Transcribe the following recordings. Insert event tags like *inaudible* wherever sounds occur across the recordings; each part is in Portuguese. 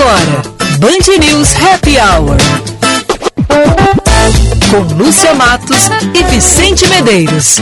Agora, Band News Happy Hour. Com Lúcia Matos e Vicente Medeiros.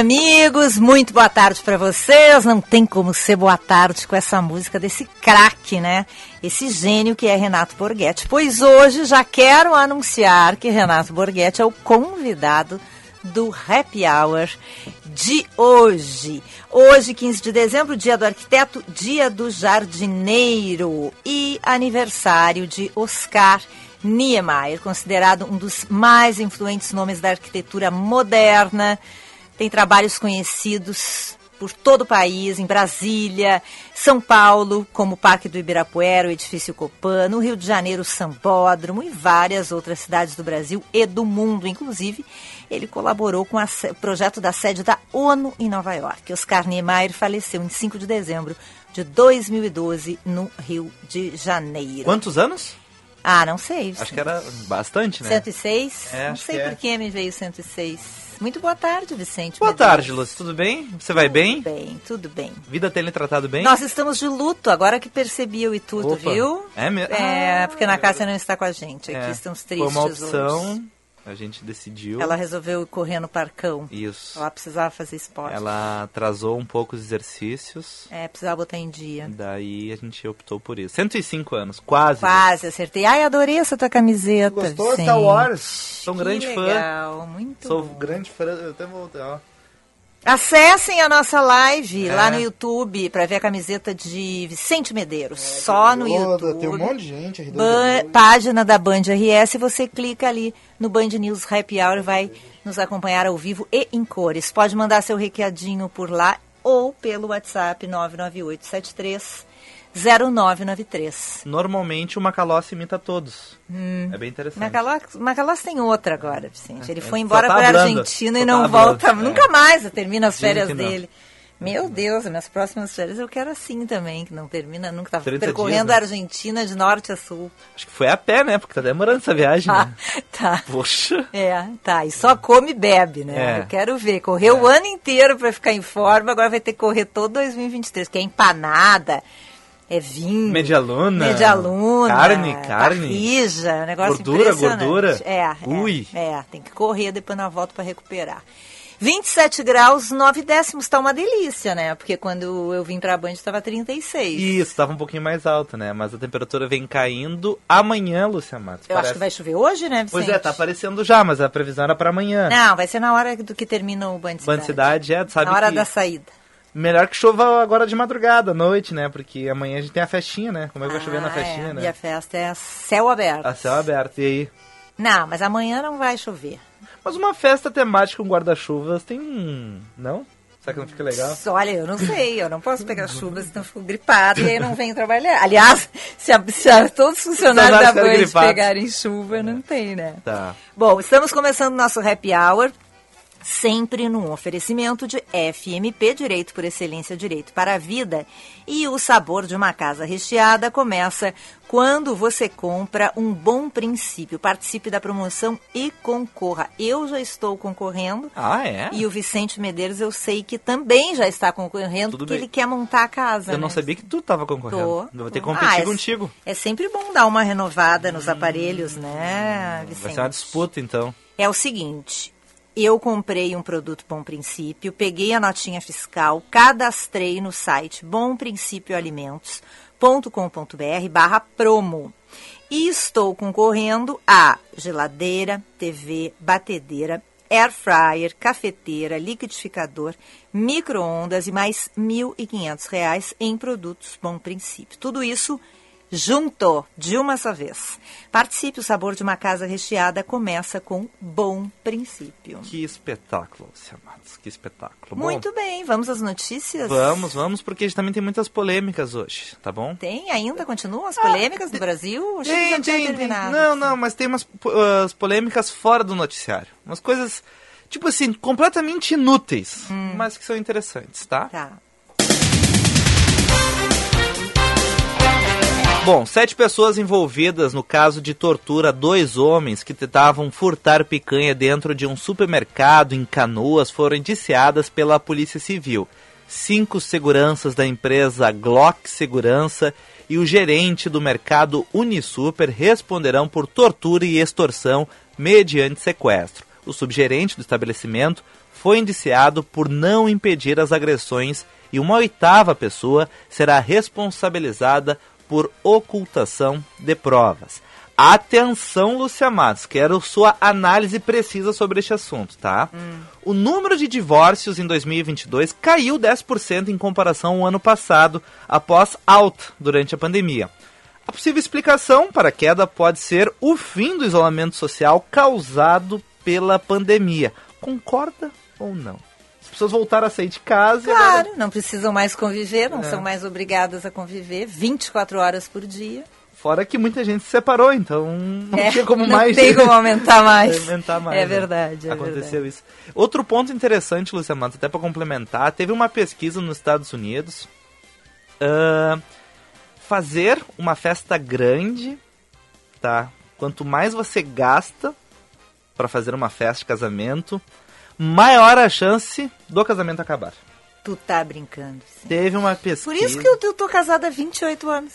Amigos. Muito boa tarde para vocês. Não tem como ser boa tarde com essa música desse craque, né? Esse gênio que é Renato Borghetti. Pois hoje já quero anunciar que Renato Borghetti é o convidado do Happy Hour de hoje. Hoje, 15 de dezembro, dia do arquiteto, dia do jardineiro e aniversário de Oscar Niemeyer, considerado um dos mais influentes nomes da arquitetura moderna. Tem trabalhos conhecidos por todo o país, em Brasília, São Paulo, como o Parque do Ibirapuera, o Edifício Copan, Rio de Janeiro, o Sambódromo e várias outras cidades do Brasil e do mundo. Inclusive, ele colaborou com o projeto da sede da ONU em Nova York. Oscar Niemeyer faleceu em 5 de dezembro de 2012 no Rio de Janeiro. Quantos anos? Ah, não sei. Acho que era bastante, né? 106? É, não sei que por é. que me veio 106. Muito boa tarde, Vicente. Boa Medeiros. tarde, Lúcia. Tudo bem? Você vai bem? Tudo bem, tudo bem. Vida tem lhe tratado bem? Nós estamos de luto, agora que percebi o Ituto, Opa. viu? É mesmo? É, Ah, porque na Cássia não está com a gente. Aqui É, estamos Foi tristes uma opção, hoje. A gente decidiu. Ela resolveu correr no parcão. Isso. Ela precisava fazer esporte. Ela atrasou um pouco os exercícios, É, precisava botar em dia. daí a gente optou por isso. 105 anos, quase. Quase acertei. Ai, adorei essa tua camiseta. Gostou Vicente. Star Wars? Sou um grande fã. legal, muito Sou bom. grande fã. Eu até vou. Ó. Acessem a nossa live É. lá no YouTube para ver a camiseta de Vicente Medeiros. Só no YouTube. Tem um monte de gente. Ban- página da Band RS, você clica ali no Band News Happy Hour e vai nos acompanhar ao vivo e em cores. Pode mandar seu recadinho por lá ou pelo WhatsApp 99873 0993. Normalmente o Macalossi imita todos. É bem interessante. Macalós, Macalós tem outra agora, Vicente. Ele É, foi embora tá para a. Argentina Só e não tá volta hablando, é. nunca mais. Termina as férias não. dele. Meu Deus, minhas próximas férias eu quero assim também, que não termina nunca. Tá 30 percorrendo dias, né? a Argentina de norte a sul. Acho que foi a pé, né? Porque tá demorando essa viagem, *laughs* Ah, né? tá. Poxa. É, tá. E só come e bebe, né? É. Eu quero ver. Correu o ano inteiro para ficar em forma, agora vai ter que correr todo 2023, que é empanada, é vinho. Medialuna. Medialuna. Carne, carne. Parrija, um negócio Gordura, impressionante. gordura. É, é, Ui. É, tem que correr depois na volta para recuperar. 27 graus, 9 décimos, tá uma delícia, né? Porque quando eu vim pra Band estava 36. Isso, tava um pouquinho mais alta, né? Mas a temperatura vem caindo amanhã, Lúcia Matos. Eu acho que vai chover hoje, né, Vicente? Pois é, tá aparecendo já, mas a previsão era pra amanhã. Não, vai ser na hora do que termina o Band Cidade. Band Cidade, é, sabe Na hora que da saída. Melhor que chova agora de madrugada, à noite, né? Porque amanhã a gente tem a festinha, né? Como é que vai chover na Ah, festinha, é. né? E a festa é a céu aberto. A céu aberto, e aí? Não, mas amanhã não vai chover. Mas uma festa temática com guarda-chuvas tem um... Não? Será que não fica legal? Olha, eu não sei, eu não posso pegar chuva, senão eu fico gripada e aí eu não venho trabalhar. Aliás, se, a- se a- todos os funcionários da Band pegarem chuva, não tem, né? Tá. Bom, estamos começando nosso happy hour. Sempre num oferecimento de FMP Direito por Excelência Direito para a Vida. E o sabor de uma casa recheada começa quando você compra um bom princípio. Participe da promoção e concorra. Eu já estou concorrendo. Ah, é? E o Vicente Medeiros eu sei que também já está concorrendo, Tudo porque bem. ele quer montar a casa. Eu não né? sabia que tu tava concorrendo. Tô. Eu vou ter que competir Ah, é- contigo. É sempre bom dar uma renovada nos aparelhos, né, Vicente? Vai ser uma disputa, então. É o seguinte, eu comprei um produto Bom Princípio, peguei a notinha fiscal, cadastrei no site bomprincipioalimentos.com.br barra promo. E estou concorrendo a geladeira, TV, batedeira, air fryer, cafeteira, liquidificador, micro-ondas e mais R$ 1.500 em produtos Bom Princípio. Tudo isso junto de uma só vez. Participe, o sabor de uma casa recheada começa com Bom Princípio. Que espetáculo, Matos, que espetáculo. Muito bom, bem, vamos às notícias? Vamos, vamos, porque a gente também tem muitas polêmicas hoje, tá bom? Tem, ainda continuam as polêmicas ah, do Brasil? Achei tem, tem, terminado. Não, não, mas tem umas uh, polêmicas fora do noticiário. Umas coisas, tipo assim, completamente inúteis, hum. mas que são interessantes, tá? Tá. Bom, sete pessoas envolvidas no caso de tortura dois homens que tentavam furtar picanha dentro de um supermercado em Canoas foram indiciadas pela Polícia Civil. Cinco seguranças da empresa Glock Segurança e o gerente do mercado Unisuper responderão por tortura e extorsão mediante sequestro. O subgerente do estabelecimento foi indiciado por não impedir as agressões e uma oitava pessoa será responsabilizada por ocultação de provas. Atenção, Lúcia Matos, quero sua análise precisa sobre este assunto, tá? Hum. O número de divórcios em 2022 caiu 10% em comparação ao ano passado, após alta durante a pandemia. A possível explicação para a queda pode ser o fim do isolamento social causado pela pandemia. Concorda ou não? Pessoas voltaram a sair de casa. Claro, não precisam mais conviver, não é. são mais obrigadas a conviver 24 horas por dia. Fora que muita gente se separou, então não é, tinha como não mais. Não tem como aumentar mais. aumentar mais. É né? verdade. É Aconteceu verdade. isso. Outro ponto interessante, Luciano, até para complementar, teve uma pesquisa nos Estados Unidos. Uh, fazer uma festa grande, tá? Quanto mais você gasta para fazer uma festa de casamento, maior a chance do casamento acabar. Tu tá brincando. Sim. Teve uma pesquisa. Por isso que eu, eu tô casada há 28 anos.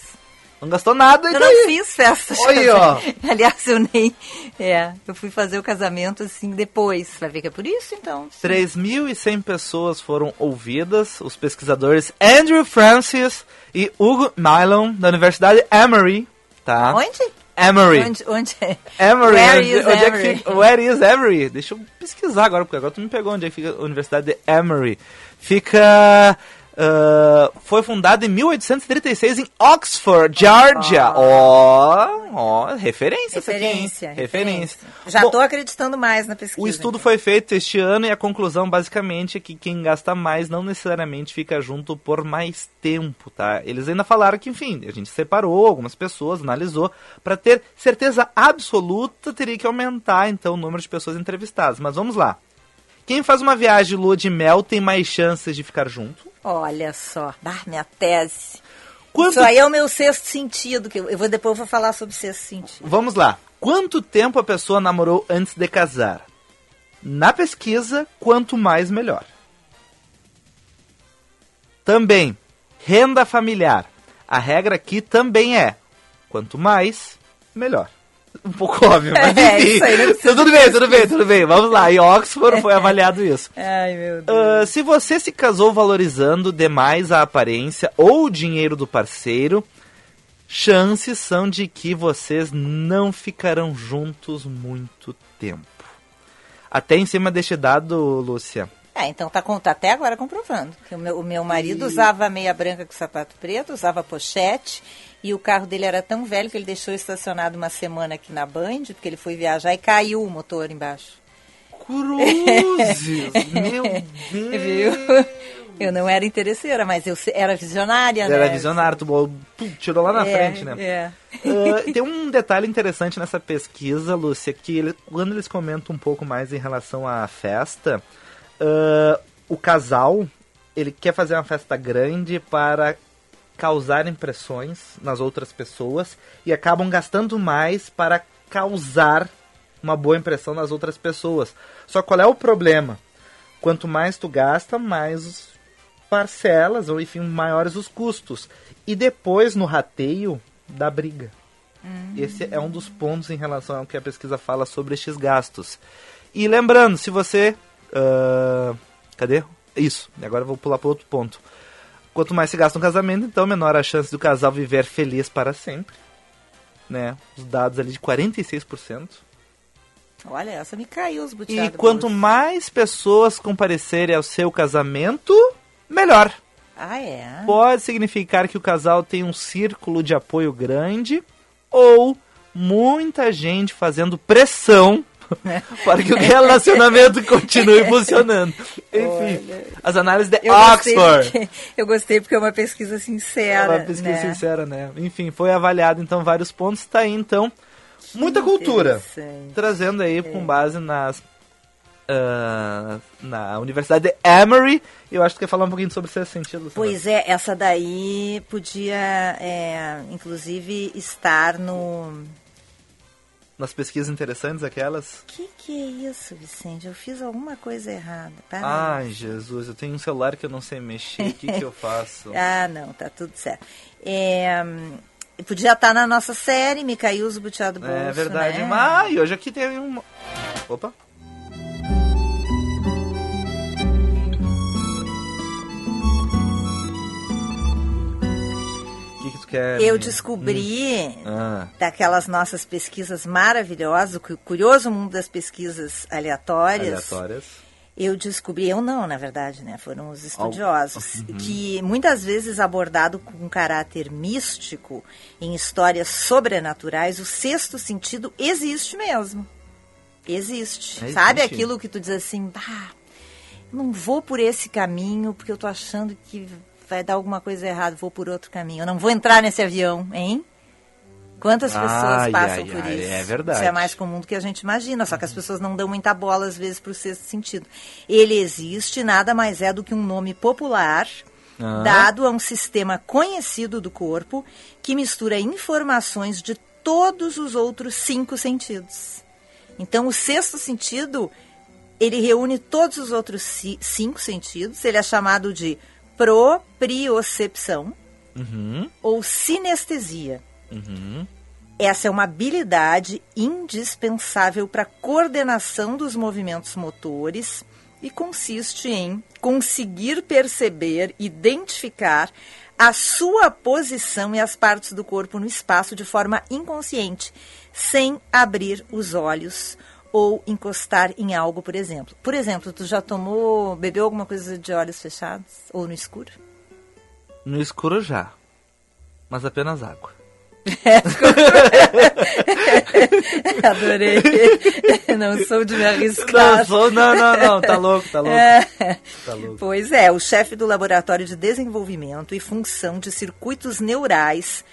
Não gastou nada, Eu não fiz festa. Oi, ó. *laughs* Aliás, eu nem. É, eu fui fazer o casamento assim depois. Vai ver que é por isso, então. 3.100 pessoas foram ouvidas. Os pesquisadores Andrew Francis e Hugo Mylon, da Universidade Emory, tá? Onde? Emory. Onde, onde é? Emory. Where onde, is onde? É que fica? Where is Emory? Deixa eu pesquisar agora, porque agora tu me pegou onde é que fica a Universidade de Emory. Fica... Uh, foi fundada em 1836 em Oxford, Georgia. Ó, oh, oh, referência, referência, aqui, referência. Já estou acreditando mais na pesquisa. O estudo foi feito este ano e a conclusão basicamente é que quem gasta mais não necessariamente fica junto por mais tempo, tá? Eles ainda falaram que, enfim, a gente separou algumas pessoas, analisou, para ter certeza absoluta teria que aumentar então o número de pessoas entrevistadas. Mas vamos lá. Quem faz uma viagem lua de mel tem mais chances de ficar junto? Olha só, minha tese. Quanto... Isso aí é o meu sexto sentido, que eu vou depois eu vou falar sobre sexto sentido. Vamos lá. Quanto tempo a pessoa namorou antes de casar? Na pesquisa, quanto mais melhor. Também, renda familiar. A regra aqui também é: quanto mais, melhor um pouco óbvio, mas *laughs* é, enfim. É, aí, tudo bem, tudo bem, tudo bem. Vamos lá. Em Oxford foi *laughs* avaliado isso. Ai, meu Deus. Uh, se você se casou valorizando demais a aparência ou o dinheiro do parceiro, chances são de que vocês não ficarão juntos muito tempo. Até em cima deste dado, Lúcia. É, então tá, tá até agora comprovando. Que o, meu, o meu marido e... usava meia branca com sapato preto, usava pochete e o carro dele era tão velho que ele deixou estacionado uma semana aqui na Band, porque ele foi viajar e caiu o motor embaixo. Cruzes! *laughs* meu Deus! Viu? Eu não era interesseira, mas eu era visionária, né? Era visionário, tu tirou lá na é, frente, né? É. Uh, tem um detalhe interessante nessa pesquisa, Lúcia, que ele, quando eles comentam um pouco mais em relação à festa, uh, o casal ele quer fazer uma festa grande para causar impressões nas outras pessoas e acabam gastando mais para causar uma boa impressão nas outras pessoas. Só qual é o problema? Quanto mais tu gasta, mais parcelas, ou enfim, maiores os custos. E depois, no rateio, da briga. Uhum. Esse é um dos pontos em relação ao que a pesquisa fala sobre estes gastos. E lembrando, se você ah, cadê? Isso, agora eu vou pular para outro ponto. Quanto mais se gasta no casamento, então menor a chance do casal viver feliz para sempre. Né? Os dados ali de 46%. Olha, essa me caiu os E buteados. quanto mais pessoas comparecerem ao seu casamento, melhor. Ah, é? Pode significar que o casal tem um círculo de apoio grande ou muita gente fazendo pressão *laughs* para que o relacionamento continue funcionando. Enfim, as análises de Eu gostei, Oxford. porque, *laughs* eu gostei porque é uma pesquisa sincera. Uma pesquisa né? sincera, né? Enfim, foi avaliado então vários pontos. Tá aí então muita cultura. Trazendo aí com base nas. ah, na Universidade de Emory. Eu acho que quer falar um pouquinho sobre sexto sentido. Pois é, essa daí podia, é, inclusive, estar no. Nas pesquisas interessantes, aquelas. Que que é isso, Vicente? Eu fiz alguma coisa errada. Peraí. Ai, Jesus, eu tenho um celular que eu não sei mexer. O que, que eu *laughs* faço? Ah, não, tá tudo certo. É, podia estar na nossa série, me caiu os butiá do bolso. É verdade. Né? E hoje aqui tem um. Opa! O que, que tu quer? Eu descobri Ah, daquelas nossas pesquisas maravilhosas, o cu- curioso mundo das pesquisas aleatórias. aleatórias. Eu descobri, eu não, na verdade, né? Foram os estudiosos, que muitas vezes abordado com um caráter místico em histórias sobrenaturais, o sexto sentido existe mesmo. Existe. É, Sabe existe. aquilo que tu diz assim, bah, não vou por esse caminho porque eu tô achando que vai dar alguma coisa errada, vou por outro caminho. Eu não vou entrar nesse avião, hein? Quantas pessoas passam por ai, isso? é verdade. Isso é mais comum do que a gente imagina, só que as pessoas não dão muita bola às vezes para o sexto sentido. Ele existe, nada mais é do que um nome popular Ah. dado a um sistema conhecido do corpo que mistura informações de todos os outros cinco sentidos. Então, o sexto sentido ele reúne todos os outros ci- cinco sentidos. Ele é chamado de propriocepção Uhum, ou sinestesia. uhum. Essa é uma habilidade indispensável para a coordenação dos movimentos motores e consiste em conseguir perceber, identificar a sua posição e as partes do corpo no espaço de forma inconsciente, sem abrir os olhos ou encostar em algo, por exemplo. Por exemplo, tu já tomou, bebeu alguma coisa de olhos fechados ou no escuro? No escuro já. Mas apenas água. *laughs* Adorei. *laughs* Não sou de me arriscar. Não, sou- não, não, não, tá louco, tá louco. É. Tá louco. Pois é, o chefe do Laboratório de Desenvolvimento e Função de Circuitos Neurais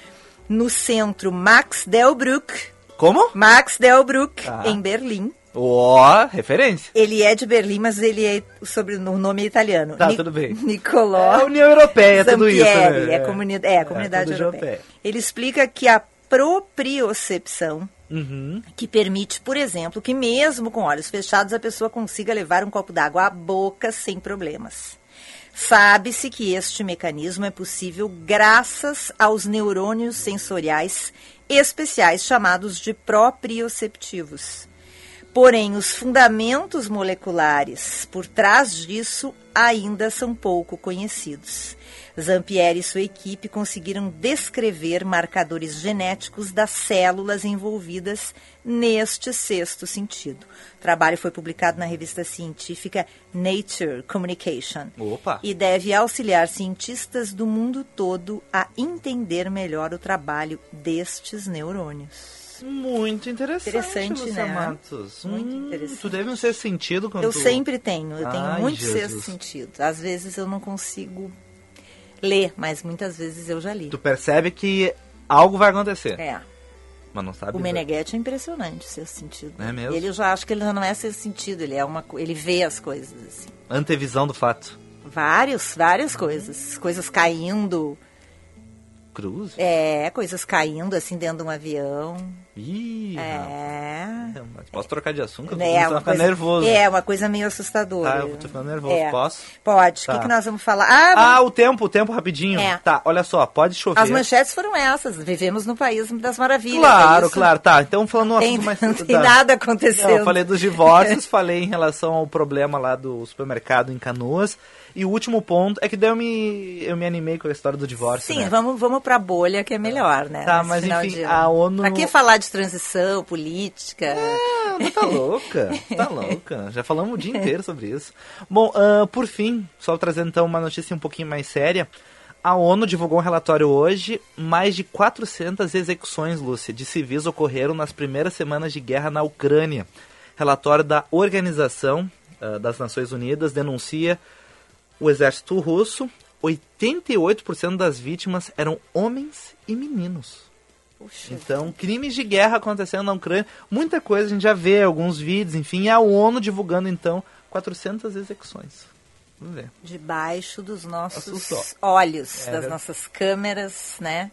no centro Max Delbruck, Como? Max Delbruck, Tá. em Berlim. Ó, referência. Ele é de Berlim, mas ele é sobre o nome é italiano. Tá, tudo bem. Nicolò É a União Europeia, tudo isso, Zampieri, né? é, comuni é, a comunidade tudo europeia. europeia. Ele explica que a propriocepção Uhum. que permite, por exemplo, que mesmo com olhos fechados a pessoa consiga levar um copo d'água à boca sem problemas. Sabe-se que este mecanismo é possível graças aos neurônios sensoriais especiais chamados de proprioceptivos. Porém, os fundamentos moleculares por trás disso ainda são pouco conhecidos. Zampieri e sua equipe conseguiram descrever marcadores genéticos das células envolvidas neste sexto sentido. O trabalho foi publicado na revista científica Nature Communication Opa. e deve auxiliar cientistas do mundo todo a entender melhor o trabalho destes neurônios. Muito interessante, Interessante, Lúcia né? Matos. Muito Hum, interessante. Tu deve um ser sentido quando Eu tu... sempre tenho, eu tenho Ai, muito Jesus. sexto sentido. Às vezes eu não consigo ler, mas muitas vezes eu já li. Tu percebe que algo vai acontecer, É, mas não sabe. o Meneghetti é impressionante, sexto sentido. É mesmo? Ele eu já acho que ele já não é sexto sentido, ele é uma, ele vê as coisas assim. Antevisão do fato. Vários, várias coisas, coisas caindo. Cruz? É, coisas caindo assim dentro de um avião. Ih, É. rapaz. Posso trocar de assunto? Eu tô É, começando coisa, nervoso. é uma coisa meio assustadora. Tá, eu tô ficando nervoso. É. Posso? Pode. O Tá. que, que nós vamos falar? Ah, Ah, o tempo, o tempo rapidinho. É. Tá, olha só, pode chover. as manchetes foram essas. Vivemos no país das maravilhas. Claro, é claro, tá. Então falando um Tem, assunto mais *laughs* não tem tá. nada Não, acontecendo. eu falei dos divórcios, *laughs* falei em relação ao problema lá do supermercado em Canoas. E o último ponto é que daí eu me, eu me animei com a história do divórcio. Sim, né? vamos, vamos pra bolha que é melhor, né? Tá, nesse mas enfim, de a ONU- Pra que falar de transição, política? Ah, tá louca, tá *laughs* louca. Já falamos o dia inteiro sobre isso. Bom, ah, por fim, só trazendo então uma notícia um pouquinho mais séria. A ONU divulgou um relatório hoje. Mais de 400 execuções, Lúcia, de civis ocorreram nas primeiras semanas de guerra na Ucrânia. Relatório da Organização ah, das Nações Unidas denuncia o exército russo. 88% das vítimas eram homens e meninos. Puxa. Então, crimes de guerra acontecendo na Ucrânia, muita coisa a gente já vê, alguns vídeos, enfim, e a ONU divulgando então 400 execuções. Vamos ver. Debaixo dos nossos olhos, É, das né? nossas câmeras, né?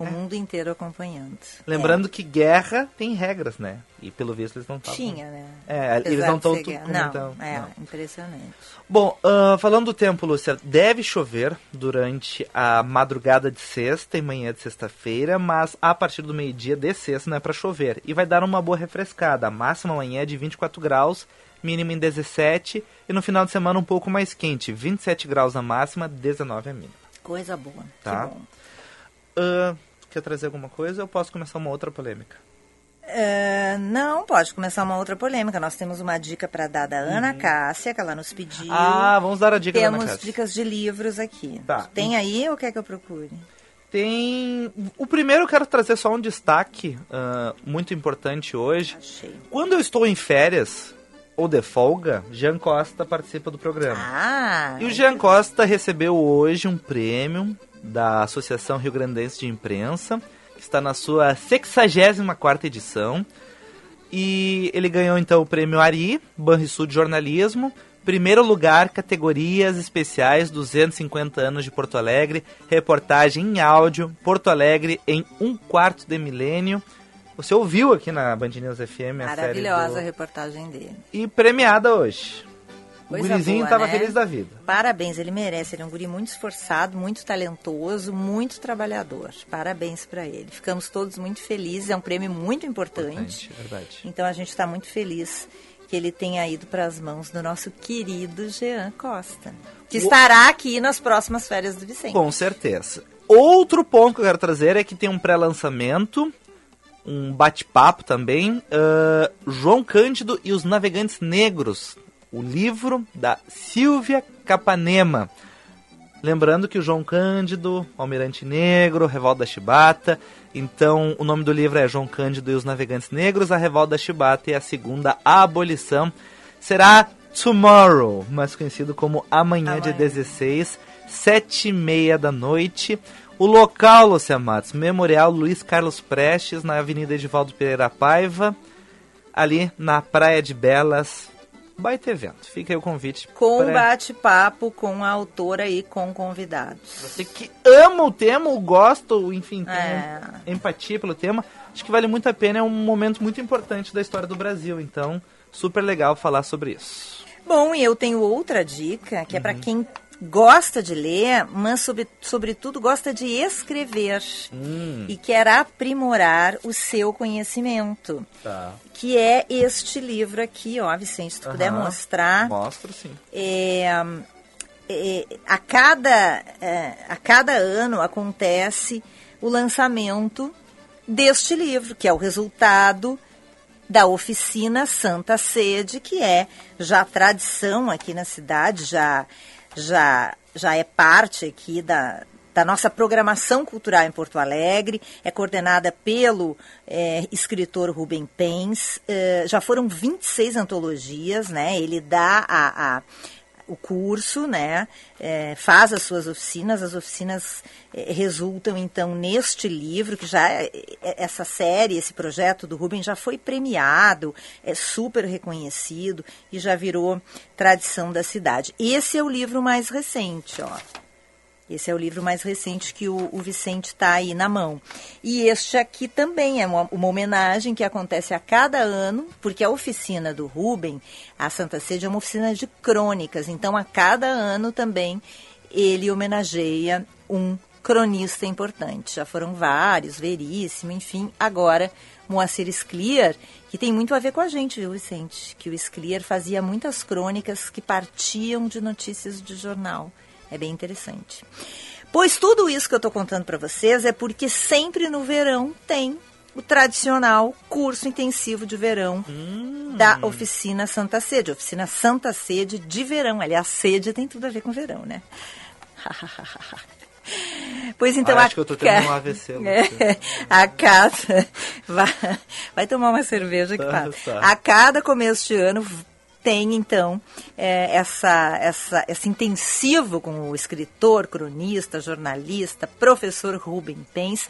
O mundo inteiro acompanhando. Lembrando que guerra tem regras, né? E pelo visto eles não É, estavam. tinha, né? É, Apesar eles não estão tudo. Não, é, não. impressionante. Bom, ah, falando do tempo, Lúcia, deve chover durante a madrugada de sexta e manhã de sexta-feira, mas a partir do meio-dia de sexta não é para chover. E vai dar uma boa refrescada. A máxima amanhã é de 24 graus, mínima em 17, e no final de semana um pouco mais quente, 27 graus a máxima, 19 a mínima. Coisa boa. Tá. Que bom. Ah, quer trazer alguma coisa ou eu posso começar uma outra polêmica? É, não, pode começar uma outra polêmica. Nós temos uma dica para dar da Ana Cássia, que ela nos pediu. Uhum. Ah, vamos dar a dica da Ana Temos Cássia. dicas de livros aqui. Tá. Tem aí ou quer que eu procure? Tem. O primeiro eu quero trazer só um destaque ah, muito importante hoje. Achei. Quando eu estou em férias ou de folga, Jean Costa participa do programa. Ah, E o Jean Costa recebeu hoje um prêmio da Associação Rio Grandense de Imprensa, que está na sua 64ª edição. E ele ganhou então o prêmio Ari, Banrisul de Jornalismo, primeiro lugar, categorias especiais, 250 anos de Porto Alegre, reportagem em áudio, Porto Alegre em um quarto de milênio. Você ouviu aqui na Band News FM a maravilhosa a série do... reportagem dele. E premiada hoje. O gurizinho estava né? feliz da vida. Parabéns, ele merece. Ele é um guri muito esforçado, muito talentoso, muito trabalhador. Parabéns para ele. Ficamos todos muito felizes. É um prêmio muito importante. Importante, verdade. Então a gente está muito feliz que ele tenha ido para as mãos do nosso querido Jean Costa, que estará aqui nas próximas férias do Vicente. Com certeza. Outro ponto que eu quero trazer é que tem um pré-lançamento, um bate-papo também. ah, João Cândido e os Navegantes Negros, o livro da Silvia Capanema. Lembrando que o João Cândido, Almirante Negro, Revolta da Chibata. Então, o nome do livro é João Cândido e os Navegantes Negros, a Revolta da Chibata e a segunda abolição. Será Tomorrow, mais conhecido como Amanhã, de Amanhã. 16, sete e meia da noite. O local, Lúcia Matos, Memorial Luiz Carlos Prestes, na Avenida Edivaldo Pereira Paiva, ali na Praia de Belas. Baita evento. Fica aí o convite. Com pra- bate-papo com a autora e com convidados. Você que ama o tema, ou gosta, ou enfim, tem É. empatia pelo tema, acho que vale muito a pena, é um momento muito importante da história do Brasil, então super legal falar sobre isso. Bom, e eu tenho outra dica, que é Uhum. para quem gosta de ler, mas sobre, sobretudo gosta de escrever Hum, e quer aprimorar o seu conhecimento, tá. que é este livro aqui, ó, Vicente, se tu puder mostrar. Mostro sim. É, é, a, cada, é, a cada ano acontece o lançamento deste livro, que é o resultado da oficina Santa Sede, que é já tradição aqui na cidade, já, já, já é parte aqui da, da nossa programação cultural em Porto Alegre, é coordenada pelo é, escritor Rubem Pens, é, já foram 26 antologias, né? Ele dá a, a o curso, né? é, faz as suas oficinas, as oficinas é, resultam então neste livro que já é- é- essa série, esse projeto do Rubem já foi premiado, é super reconhecido e já virou tradição da cidade. Esse é o livro mais recente, ó. Esse é o livro mais recente que o, o Vicente está aí na mão. E este aqui também é uma, uma, homenagem que acontece a cada ano, porque a oficina do Rubem, a Santa Sede, é uma oficina de crônicas. Então, a cada ano também ele homenageia um cronista importante. Já foram vários, Veríssimo, enfim. Agora, Moacir Scliar, que tem muito a ver com a gente, viu, Vicente? Que o Scliar fazia muitas crônicas que partiam de notícias de jornal. É bem interessante. Pois tudo isso que eu estou contando para vocês é porque sempre no verão tem o tradicional curso intensivo de verão hum. da oficina Santa Sede. Oficina Santa Sede de verão. Aliás, sede tem tudo a ver com verão, né? *laughs* Pois então, ah, acho que eu tô tendo um AVC. *laughs* É, a cada *laughs* vai, vai, tomar uma cerveja que tá, tá. A cada começo de ano tem então é, essa, essa, esse intensivo com o escritor, cronista, jornalista, professor Rubem Pens,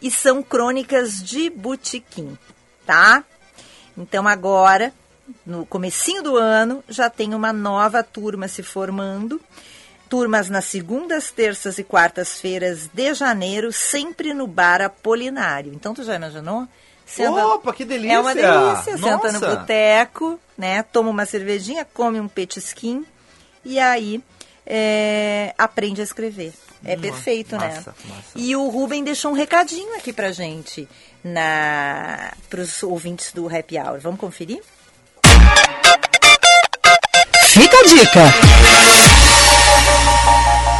e são crônicas de botequim, tá? Então agora, no comecinho do ano, já tem uma nova turma se formando, turmas nas segundas, terças e quartas-feiras de janeiro, sempre no Bar Apolinário. Então tu já imaginou? Senta, Opa, que delícia! É uma delícia. Nossa. Senta no boteco, né? Toma uma cervejinha, come um petisquinho e aí é, aprende a escrever. É Nossa, perfeito, né? massa, né? Massa. E o Rubem deixou um recadinho aqui pra gente, na, pros ouvintes do Happy Hour. Vamos conferir? Fica a dica!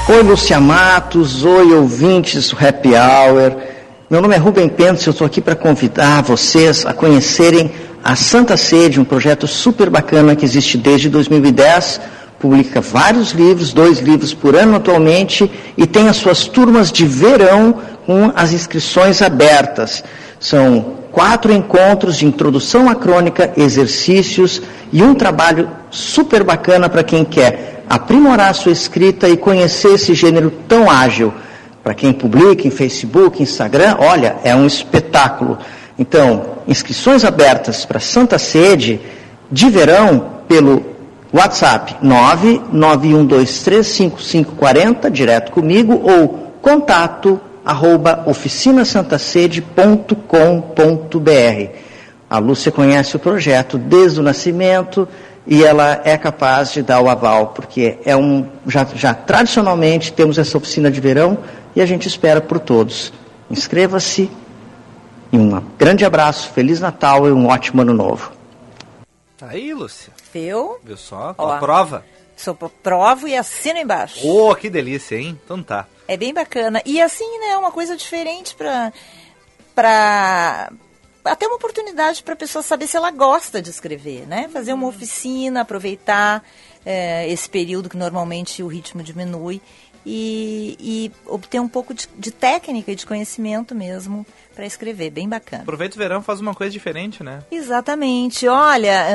Oi, Lucia Matos. Oi, ouvintes do Happy Hour. Meu nome é Rubem Pentes eu estou aqui para convidar vocês a conhecerem a Santa Sede, um projeto super bacana que existe desde 2010, publica vários livros, dois livros por ano atualmente, e tem as suas turmas de verão com as inscrições abertas. São quatro encontros de introdução à crônica, exercícios e um trabalho super bacana para quem quer aprimorar sua escrita e conhecer esse gênero tão ágil para quem publica em Facebook, Instagram, olha, é um espetáculo. Então, inscrições abertas para Santa Sede de verão pelo WhatsApp 991235540, direto comigo, ou contato arroba oficinasantacede.com.br. A Lúcia conhece o projeto desde o nascimento e ela é capaz de dar o aval, porque é um já, já tradicionalmente temos essa oficina de verão e a gente espera por todos. Inscreva-se e um grande abraço, Feliz Natal e um ótimo ano novo. Tá aí, Lúcia. Viu? Viu só? Ó, prova. Sou provo e assino embaixo. Oh, que delícia, hein? Então tá. É bem bacana. E assim, né, uma coisa diferente pra... pra até uma oportunidade para a pessoa saber se ela gosta de escrever, né? Fazer uma oficina, aproveitar é, esse período que normalmente o ritmo diminui e, e obter um pouco de, de técnica e de conhecimento mesmo para escrever. Bem bacana. Aproveita o verão faz uma coisa diferente, né? Exatamente. Olha,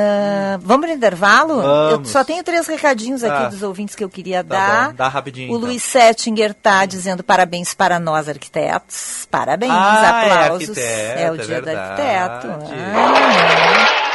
uh, vamos para o intervalo? Vamos. Eu só tenho três recadinhos aqui ah. dos ouvintes que eu queria tá dar. Bom. Dá rapidinho. O então. Luiz Settinger tá dizendo parabéns para nós arquitetos. Parabéns, ah, aplausos. É, é o é dia verdade. do arquiteto. Ah,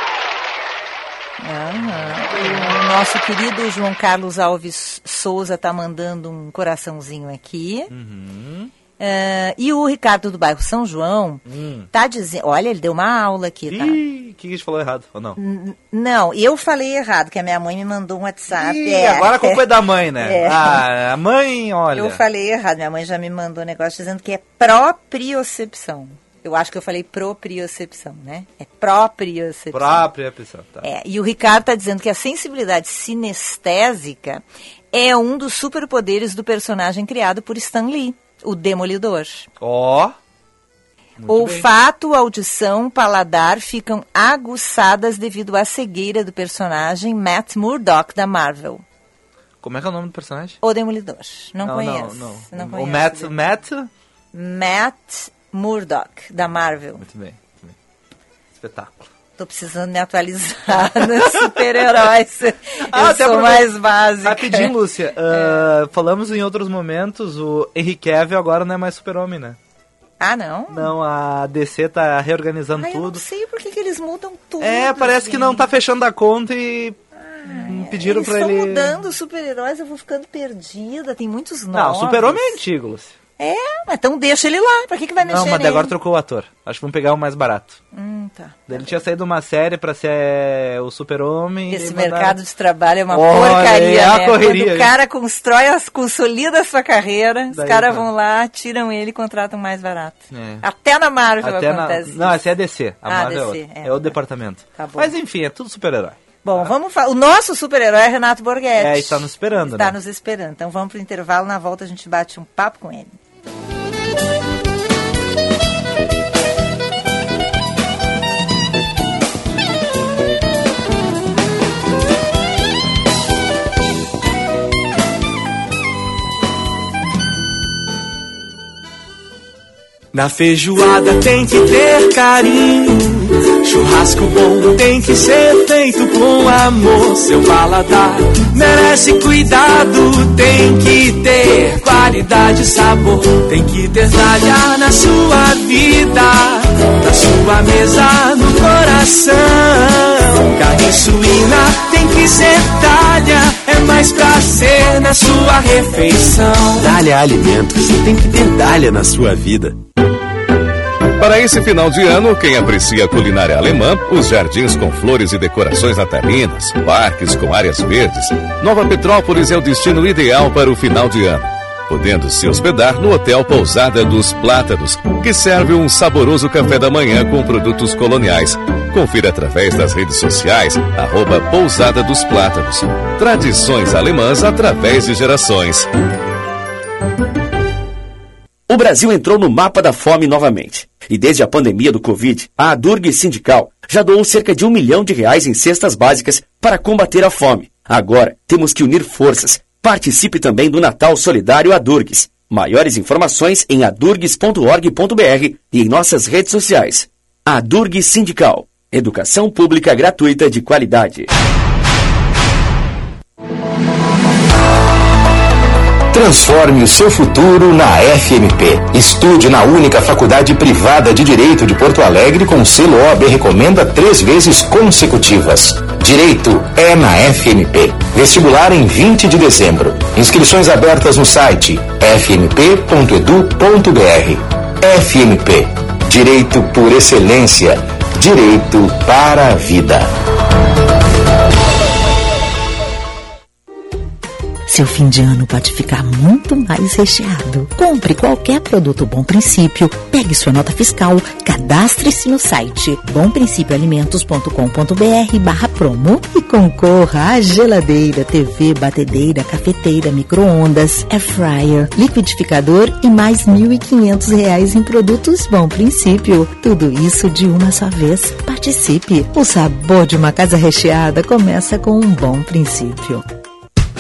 Uhum. O nosso querido João Carlos Alves Souza está mandando um coraçãozinho aqui. Uhum. Uh, e o Ricardo do bairro São João hum. tá dizendo. Olha, ele deu uma aula aqui, tá? Ih, que a gente falou errado, ou não? N não, eu falei errado, que a minha mãe me mandou um WhatsApp. Ih, é, agora a culpa é da mãe, né? *laughs* É. Ah, a mãe, olha. Eu falei errado, minha mãe já me mandou um negócio dizendo que é propriocepção. Eu acho que eu falei propriocepção, né? É propriocepção. Propriocepção, tá. É, e o Ricardo está dizendo que a sensibilidade sinestésica é um dos superpoderes do personagem criado por Stan Lee, o Demolidor. Ó. Oh. Olfato, audição, paladar ficam aguçadas devido à cegueira do personagem Matt Murdock da Marvel. Como é que é o nome do personagem? O Demolidor. Não, não conheço. Não, não. não o Matt, Matt? Matt Murdock, da Marvel. Muito bem, muito bem. Espetáculo. Tô precisando me atualizar *laughs* nos super-heróis. Ah, Eu sou mais básica. Rapidinho, Lúcia. Uh, *laughs* Falamos em outros momentos, o Henry Cavill agora não é mais super-homem, né? Ah, não? Não, a DC tá reorganizando Ai, tudo. Eu não sei por que, que eles mudam tudo. É, parece gente. que não tá fechando a conta e Pediram Eles pra estão ele. mudando os super-heróis, eu vou ficando perdida. Tem muitos novos. Não, o Super-Homem é antigo, Lucy. É, mas então deixa ele lá. Pra que, que vai mexer Não, mas nele? agora trocou o ator. Acho que vão pegar o mais barato. Hum, tá. Ele tinha saído uma série pra ser o Super-Homem. Esse mercado de trabalho é uma porcaria, é a né? correria, Quando o cara constrói, as- consolida a sua carreira, os Daí, caras tá. vão lá, tiram ele e contratam mais barato. É. Até na Marvel Até na... acontece isso. Não, esse é DC. A Ah, Marvel é DC, outra. é. É, outro departamento. Tá. Mas enfim, é tudo super-herói. Bom, vamos falar. O nosso super-herói é Renato Borghetti. É, e tá nos esperando, Está né? nos esperando. Então vamos pro intervalo, na volta a gente bate um papo com ele. Na feijoada tem que ter carinho. Churrasco bom tem que ser feito com amor. Seu paladar merece cuidado. Tem que ter qualidade e sabor. Tem que ter talha na sua vida. Na sua mesa, no coração. Carne suína tem que ser talha. É mais prazer na sua refeição. Dália Alimentos tem que ter Dália na sua vida. Para esse final de ano, quem aprecia a culinária alemã, os jardins com flores e decorações natalinas, parques com áreas verdes, Nova Petrópolis é o destino ideal para o final de ano. Podendo se hospedar no Hotel Pousada dos Plátanos, que serve um saboroso café da manhã com produtos coloniais. Confira através das redes sociais, arroba Pousada dos Plátanos. Tradições alemãs através de gerações. O Brasil entrou no mapa da fome novamente. E desde a pandemia do Covid, a Adurg Sindical já doou cerca de um milhão de reais em cestas básicas para combater a fome. Agora, temos que unir forças. Participe também do Natal Solidário Adurgs. Maiores informações em adurgs.org.br e em nossas redes sociais. Adurg Sindical. Educação pública gratuita de qualidade. Transforme o seu futuro na FMP. Estude na única faculdade privada de Direito de Porto Alegre com selo OAB recomenda três vezes consecutivas. Direito é na FMP. Vestibular em 20 de dezembro. Inscrições abertas no site fmp.edu.br. FMP. Direito por excelência. Direito para a vida. Seu fim de ano pode ficar muito mais recheado. Compre qualquer produto Bom Princípio, pegue sua nota fiscal, cadastre-se no site bomprincipioalimentos.com.br barra promo e concorra à geladeira, TV, batedeira, cafeteira, micro-ondas, air fryer, liquidificador e mais 1.500 reais em produtos Bom Princípio. Tudo isso de uma só vez. Participe! O sabor de uma casa recheada começa com um bom princípio.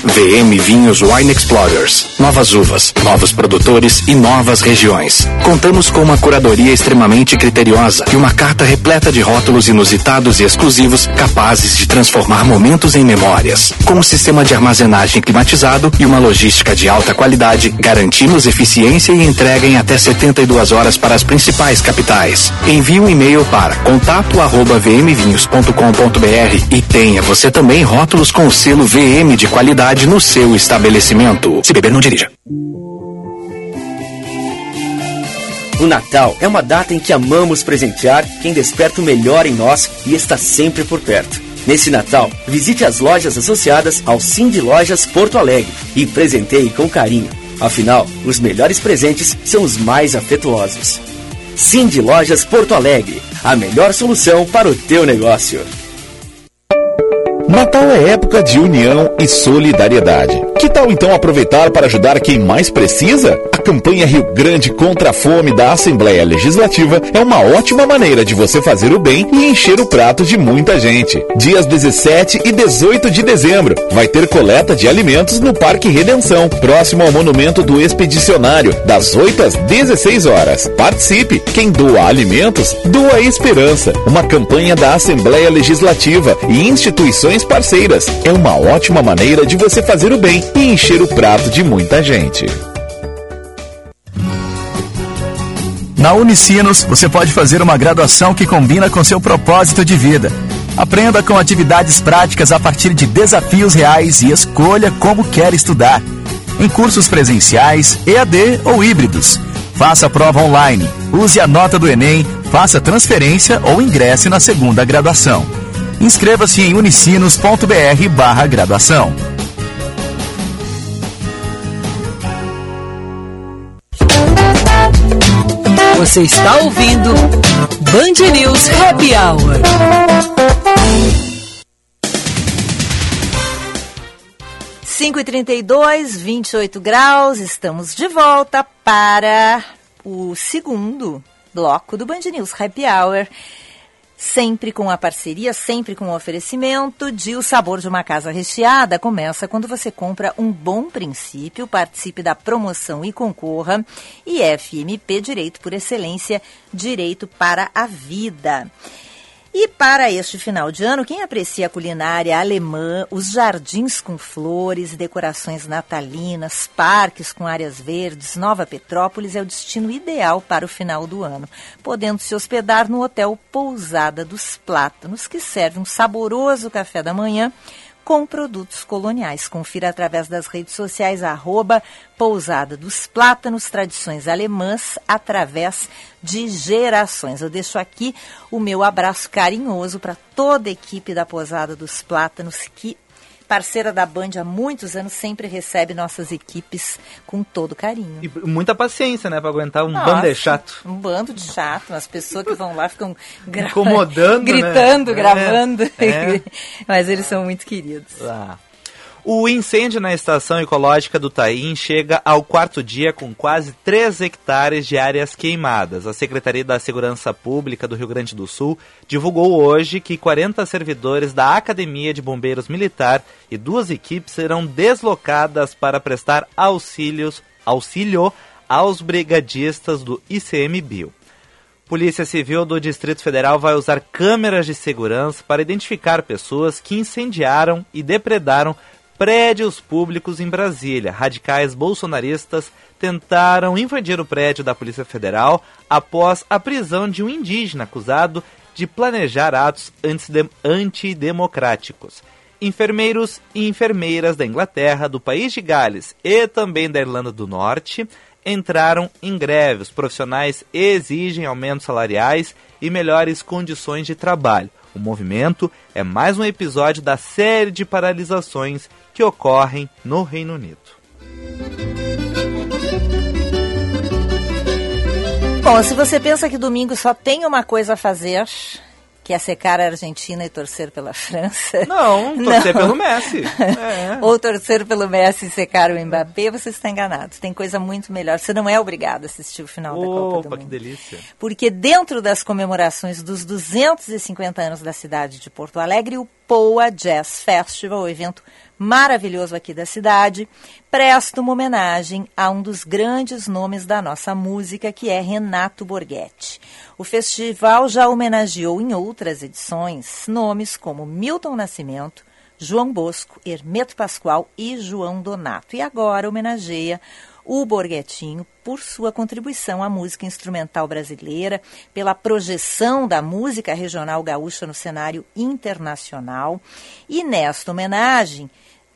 VM Vinhos Wine Explorers. Novas uvas, novos produtores e novas regiões. Contamos com uma curadoria extremamente criteriosa e uma carta repleta de rótulos inusitados e exclusivos capazes de transformar momentos em memórias. Com um sistema de armazenagem climatizado e uma logística de alta qualidade, garantimos eficiência e entrega em até 72 horas para as principais capitais. Envie um e-mail para contato@vmvinhos.com.br e tenha você também rótulos com o selo VM de qualidade no seu estabelecimento. Se beber, não dirija. O Natal é uma data em que amamos presentear quem desperta o melhor em nós e está sempre por perto. Nesse Natal, visite as lojas associadas ao Cindy Lojas Porto Alegre e presenteie com carinho. Afinal, os melhores presentes são os mais afetuosos. Cindy Lojas Porto Alegre, a melhor solução para o teu negócio. Natal é época de união e solidariedade. Que tal então aproveitar para ajudar quem mais precisa? A campanha Rio Grande contra a Fome da Assembleia Legislativa é uma ótima maneira de você fazer o bem e encher o prato de muita gente. Dias 17 e 18 de dezembro vai ter coleta de alimentos no Parque Redenção, próximo ao Monumento do Expedicionário, das 8 às 16 horas. Participe! Quem doa alimentos, doa esperança. Uma campanha da Assembleia Legislativa e instituições parceiras. É uma ótima maneira de você fazer o bem e encher o prato de muita gente. Na Unicinos, você pode fazer uma graduação que combina com seu propósito de vida. Aprenda com atividades práticas a partir de desafios reais e escolha como quer estudar. Em cursos presenciais, EAD ou híbridos. Faça a prova online, use a nota do Enem, faça transferência ou ingresse na segunda graduação. Inscreva-se em unicinos.br barra graduação. Você está ouvindo Band News Happy Hour. Cinco e trinta e dois, 28 graus, estamos de volta para o segundo bloco do Band News Happy Hour sempre com a parceria, sempre com o oferecimento de O Sabor de uma Casa Recheada. Começa quando você compra um bom princípio, participe da promoção e concorra. E FMP Direito por Excelência, Direito para a Vida. E para este final de ano, quem aprecia a culinária alemã, os jardins com flores, decorações natalinas, parques com áreas verdes, Nova Petrópolis é o destino ideal para o final do ano, podendo se hospedar no Hotel Pousada dos Plátanos, que serve um saboroso café da manhã com produtos coloniais. Confira através das redes sociais arroba Pousada dos Plátanos, tradições alemãs, através de gerações. Eu deixo aqui o meu abraço carinhoso para toda a equipe da Pousada dos Plátanos que parceira da Band há muitos anos, sempre recebe nossas equipes com todo carinho. E muita paciência, né, para aguentar um Nossa, bando de chato. Um bando de chato, as pessoas que vão lá ficam *laughs* incomodando, gritando, né? gravando. É, é. *laughs* Mas eles são muito queridos. Ah. O incêndio na estação ecológica do Taim chega ao quarto dia com quase 3 hectares de áreas queimadas. A Secretaria da Segurança Pública do Rio Grande do Sul divulgou hoje que 40 servidores da Academia de Bombeiros Militar e duas equipes serão deslocadas para prestar auxílios, auxílio aos brigadistas do ICMBio. Polícia Civil do Distrito Federal vai usar câmeras de segurança para identificar pessoas que incendiaram e depredaram prédios públicos em Brasília. Radicais bolsonaristas tentaram invadir o prédio da Polícia Federal após a prisão de um indígena acusado de planejar atos antidemocráticos. Enfermeiros e enfermeiras da Inglaterra, do país de Gales e também da Irlanda do Norte entraram em greve. Os profissionais exigem aumentos salariais e melhores condições de trabalho. O movimento é mais um episódio da série de paralisações que ocorrem no Reino Unido. Bom, se você pensa que domingo só tem uma coisa a fazer, que é secar a Argentina e torcer pela França. Não, *laughs* torcer Não. pelo Messi. *laughs* É. Ou torcer pelo Messi e secar o Mbappé, você está enganado. Tem coisa muito melhor. Você não é obrigado a assistir o final Opa, da Copa do Mundo. que delícia. Porque dentro das comemorações dos 250 anos da cidade de Porto Alegre, o Poa Jazz Festival, o evento maravilhoso aqui da cidade, presta uma homenagem a um dos grandes nomes da nossa música, que é Renato Borghetti. O festival já homenageou em outras edições nomes como Milton Nascimento, João Bosco, Hermeto Pascoal e João Donato. E agora homenageia o Borghetinho por sua contribuição à música instrumental brasileira, pela projeção da música regional gaúcha no cenário internacional. E nesta homenagem,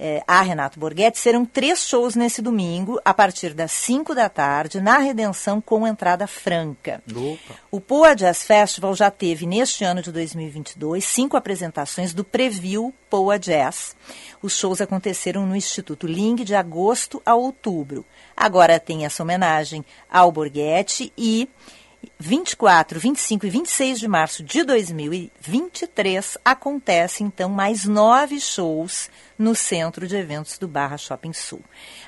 é, a Renato Borghetti, serão três shows nesse domingo, a partir das 5 da tarde, na Redenção com entrada franca. Opa. O Poa Jazz Festival já teve, neste ano de 2022, cinco apresentações do Preview Poa Jazz. Os shows aconteceram no Instituto Ling de agosto a outubro. Agora tem essa homenagem ao Borghetti e 24, 25 e 26 de março de 2023 acontece então mais nove shows no Centro de Eventos do Barra Shopping Sul.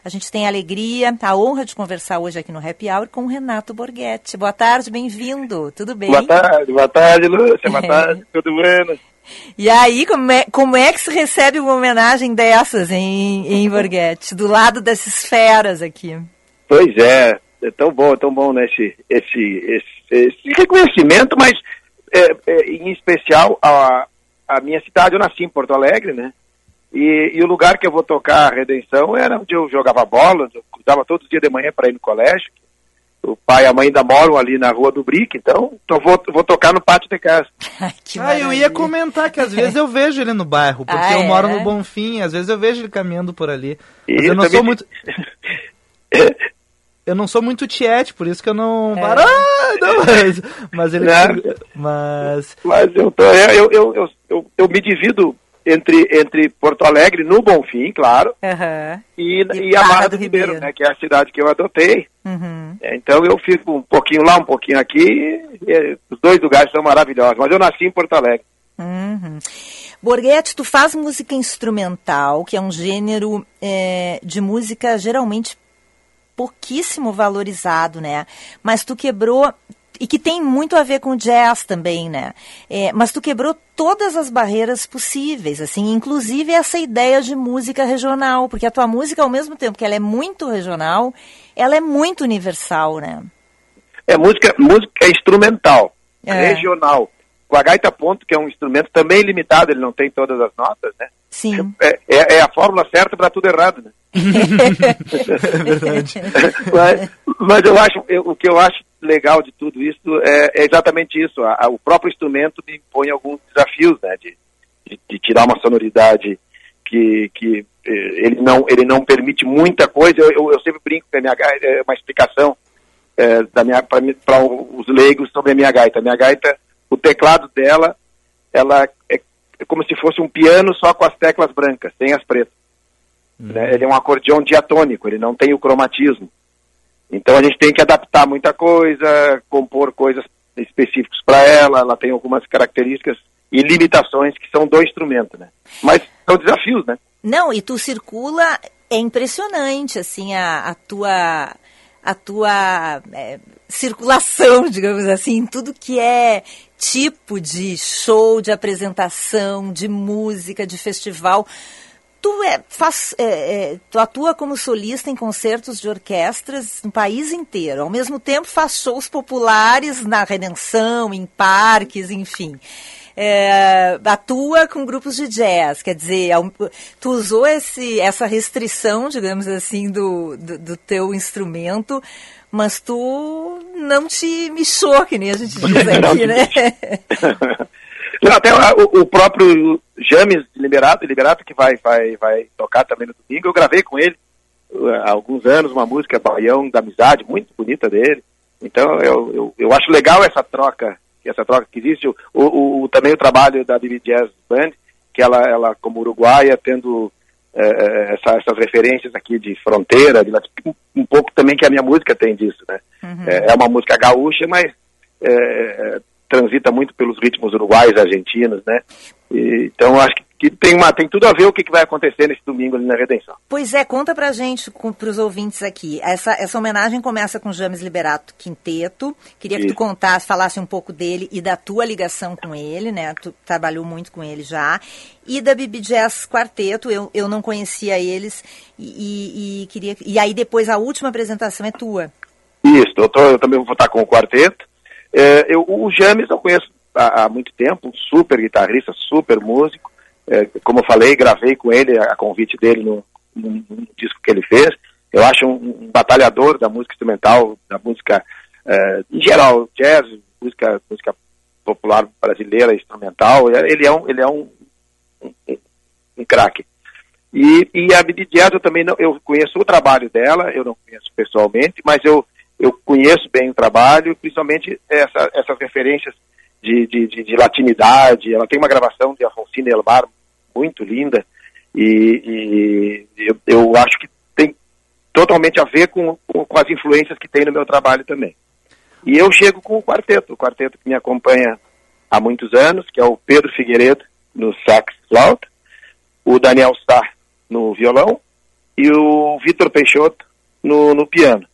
A gente tem a alegria, a honra de conversar hoje aqui no Happy Hour com o Renato Borghetti. Boa tarde, bem-vindo. Tudo bem? Boa tarde, boa tarde, Lúcia. Boa *laughs* tarde, tudo bem? E aí, como é, como é que se recebe uma homenagem dessas em, em Borghetti, do lado dessas feras aqui? Pois é, é tão bom, é tão bom né, esse, esse, esse, esse reconhecimento, mas é, é, em especial a, a minha cidade, eu nasci em Porto Alegre, né? E, e, o lugar que eu vou tocar a Redenção era onde eu jogava bola, eu cuidava todo dia de manhã para ir no colégio. o pai e a mãe ainda moram ali na rua do Brick, então, então vou, vou tocar no pátio de casa. *laughs* ah, eu ia comentar que às *laughs* vezes eu vejo ele no bairro, porque ah, eu é? moro no Bonfim, às vezes eu vejo ele caminhando por ali. Mas eu não sou muito. *laughs* eu não sou muito tiete, por isso que eu não. É. Ah, não mas, *laughs* mas ele. Não. Mas. Mas eu, tô, eu, eu, eu, eu, eu me divido entre, entre Porto Alegre, no Bonfim, claro, uhum. e, e, e a Barra do, do Ribeiro, Ribeiro, né, que é a cidade que eu adotei. Uhum. É, então eu fico um pouquinho lá, um pouquinho aqui, e, os dois lugares são maravilhosos, mas eu nasci em Porto Alegre. Uhum. Borghetti, tu faz música instrumental, que é um gênero é, de música geralmente pouquíssimo valorizado, né? Mas tu quebrou e que tem muito a ver com jazz também, né? É, mas tu quebrou todas as barreiras possíveis, assim, inclusive essa ideia de música regional, porque a tua música, ao mesmo tempo que ela é muito regional, ela é muito universal, né? É música, música instrumental, é. regional. Com a gaita ponto, que é um instrumento também limitado, ele não tem todas as notas, né? Sim. É, é, é a fórmula certa para tudo errado, né? *laughs* é verdade. *laughs* mas, mas eu acho, eu, o que eu acho legal de tudo isso é, é exatamente isso. A, a, o próprio instrumento me impõe alguns desafios, né? De, de, de, tirar uma sonoridade que, que eh, ele, não, ele não permite muita coisa. Eu, eu, eu sempre brinco com a minha gaita, é uma explicação é, para os leigos sobre a minha gaita. A minha gaita, o teclado dela, ela é como se fosse um piano só com as teclas brancas, sem as pretas. Uhum. Né? Ele é um acordeão diatônico, ele não tem o cromatismo. Então a gente tem que adaptar muita coisa, compor coisas específicas para ela, ela tem algumas características e limitações que são do instrumento, né? Mas são desafios, né? Não, e tu circula, é impressionante, assim, a, a tua a tua é, circulação, *laughs* digamos assim, tudo que é tipo de show, de apresentação, de música, de festival tu, é, faz, é, é, tu atua como solista em concertos de orquestras no país inteiro. Ao mesmo tempo, faz shows populares na Redenção, em parques, enfim. É, atua com grupos de jazz, quer dizer, tu usou esse, essa restrição, digamos assim, do, do, do teu instrumento, mas tu não te mexeu, que nem a gente diz aqui, né? *laughs* Até o, o próprio James Liberato, Liberato que vai, vai, vai tocar também no domingo, eu gravei com ele uh, há alguns anos uma música Baião da Amizade, muito bonita dele. Então eu, eu, eu acho legal essa troca, essa troca que existe. O, o, o também o trabalho da BB Jazz Band, que ela, ela como uruguaia, tendo é, essa, essas referências aqui de fronteira, de, um pouco também que a minha música tem disso, né? Uhum. É, é, uma música gaúcha, mas é, transita muito pelos ritmos uruguais, argentinos, né? E, então acho que, que, tem, uma, tem tudo a ver o que, que vai acontecer nesse domingo ali na Redenção. Pois é, conta pra gente, para os ouvintes aqui. Essa, essa homenagem começa com James Liberato Quinteto. Queria Isso. que tu contasse, falasse um pouco dele e da tua ligação com ele, né? Tu trabalhou muito com ele já. E da Bibi Jazz Quarteto, eu, eu não conhecia eles e, e, e queria. E aí depois a última apresentação é tua. Isso, eu, tô, eu também vou estar com o quarteto. É, eu, o James eu conheço há, há, muito tempo, um super guitarrista, super músico. É, como eu falei, gravei com ele a, convite dele no, disco que ele fez. Eu acho um, um batalhador da música instrumental, da música é, em geral, jazz, música, música popular brasileira, instrumental. Ele é um, ele é um, um, um craque. E, e a Bibi Jazz eu também não, eu conheço o trabalho dela, eu não conheço pessoalmente, mas eu eu conheço bem o trabalho, principalmente essa, essas referências de, de, de, de, latinidade. Ela tem uma gravação de Alfonsina Elmar muito linda e, e eu, eu, acho que tem totalmente a ver com, com, com, as influências que tem no meu trabalho também. E eu chego com o quarteto, o quarteto que me acompanha há muitos anos, que é o Pedro Figueiredo no sax flauta, o Daniel Starr no violão e o Vitor Peixoto no, no piano.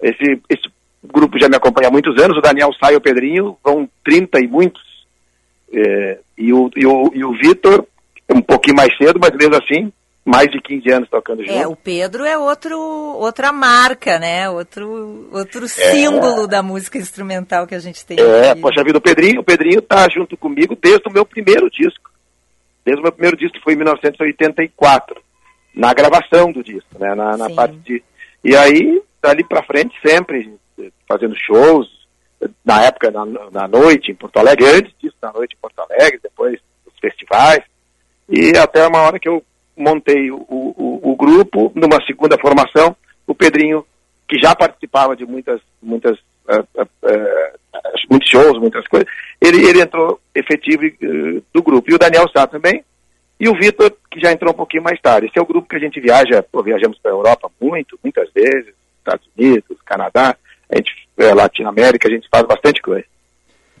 Esse, esse grupo já me acompanha há muitos anos, o Daniel Sai o Pedrinho vão 30 e muitos. É, e o, e o, e o Vitor, um pouquinho mais cedo, mas mesmo assim, mais de 15 anos tocando junto. É, o Pedro é outro, outra marca, né? Outro, outro é. símbolo da música instrumental que a gente tem. É, aqui. poxa vida, o Pedrinho, o Pedrinho tá junto comigo desde o meu primeiro disco. Desde o meu primeiro disco, que foi em 1984. Na gravação do disco, né? Na, na parte de. E aí, dali para frente, sempre, fazendo shows, na época, na, na noite em Porto Alegre, antes disso, na noite em Porto Alegre, depois os festivais, e até uma hora que eu montei o, o, o grupo, numa segunda formação, o Pedrinho, que já participava de muitas, muitas, uh, uh, uh, muitos shows, muitas coisas, ele, ele entrou efetivo do grupo. E o Daniel Sá também, e o Vitor, que já entrou um pouquinho mais tarde. Esse é o grupo que a gente viaja, pô, viajamos para a Europa muito, muitas vezes, Estados Unidos, Canadá, a gente, é, Latinoamérica, a gente faz bastante coisa.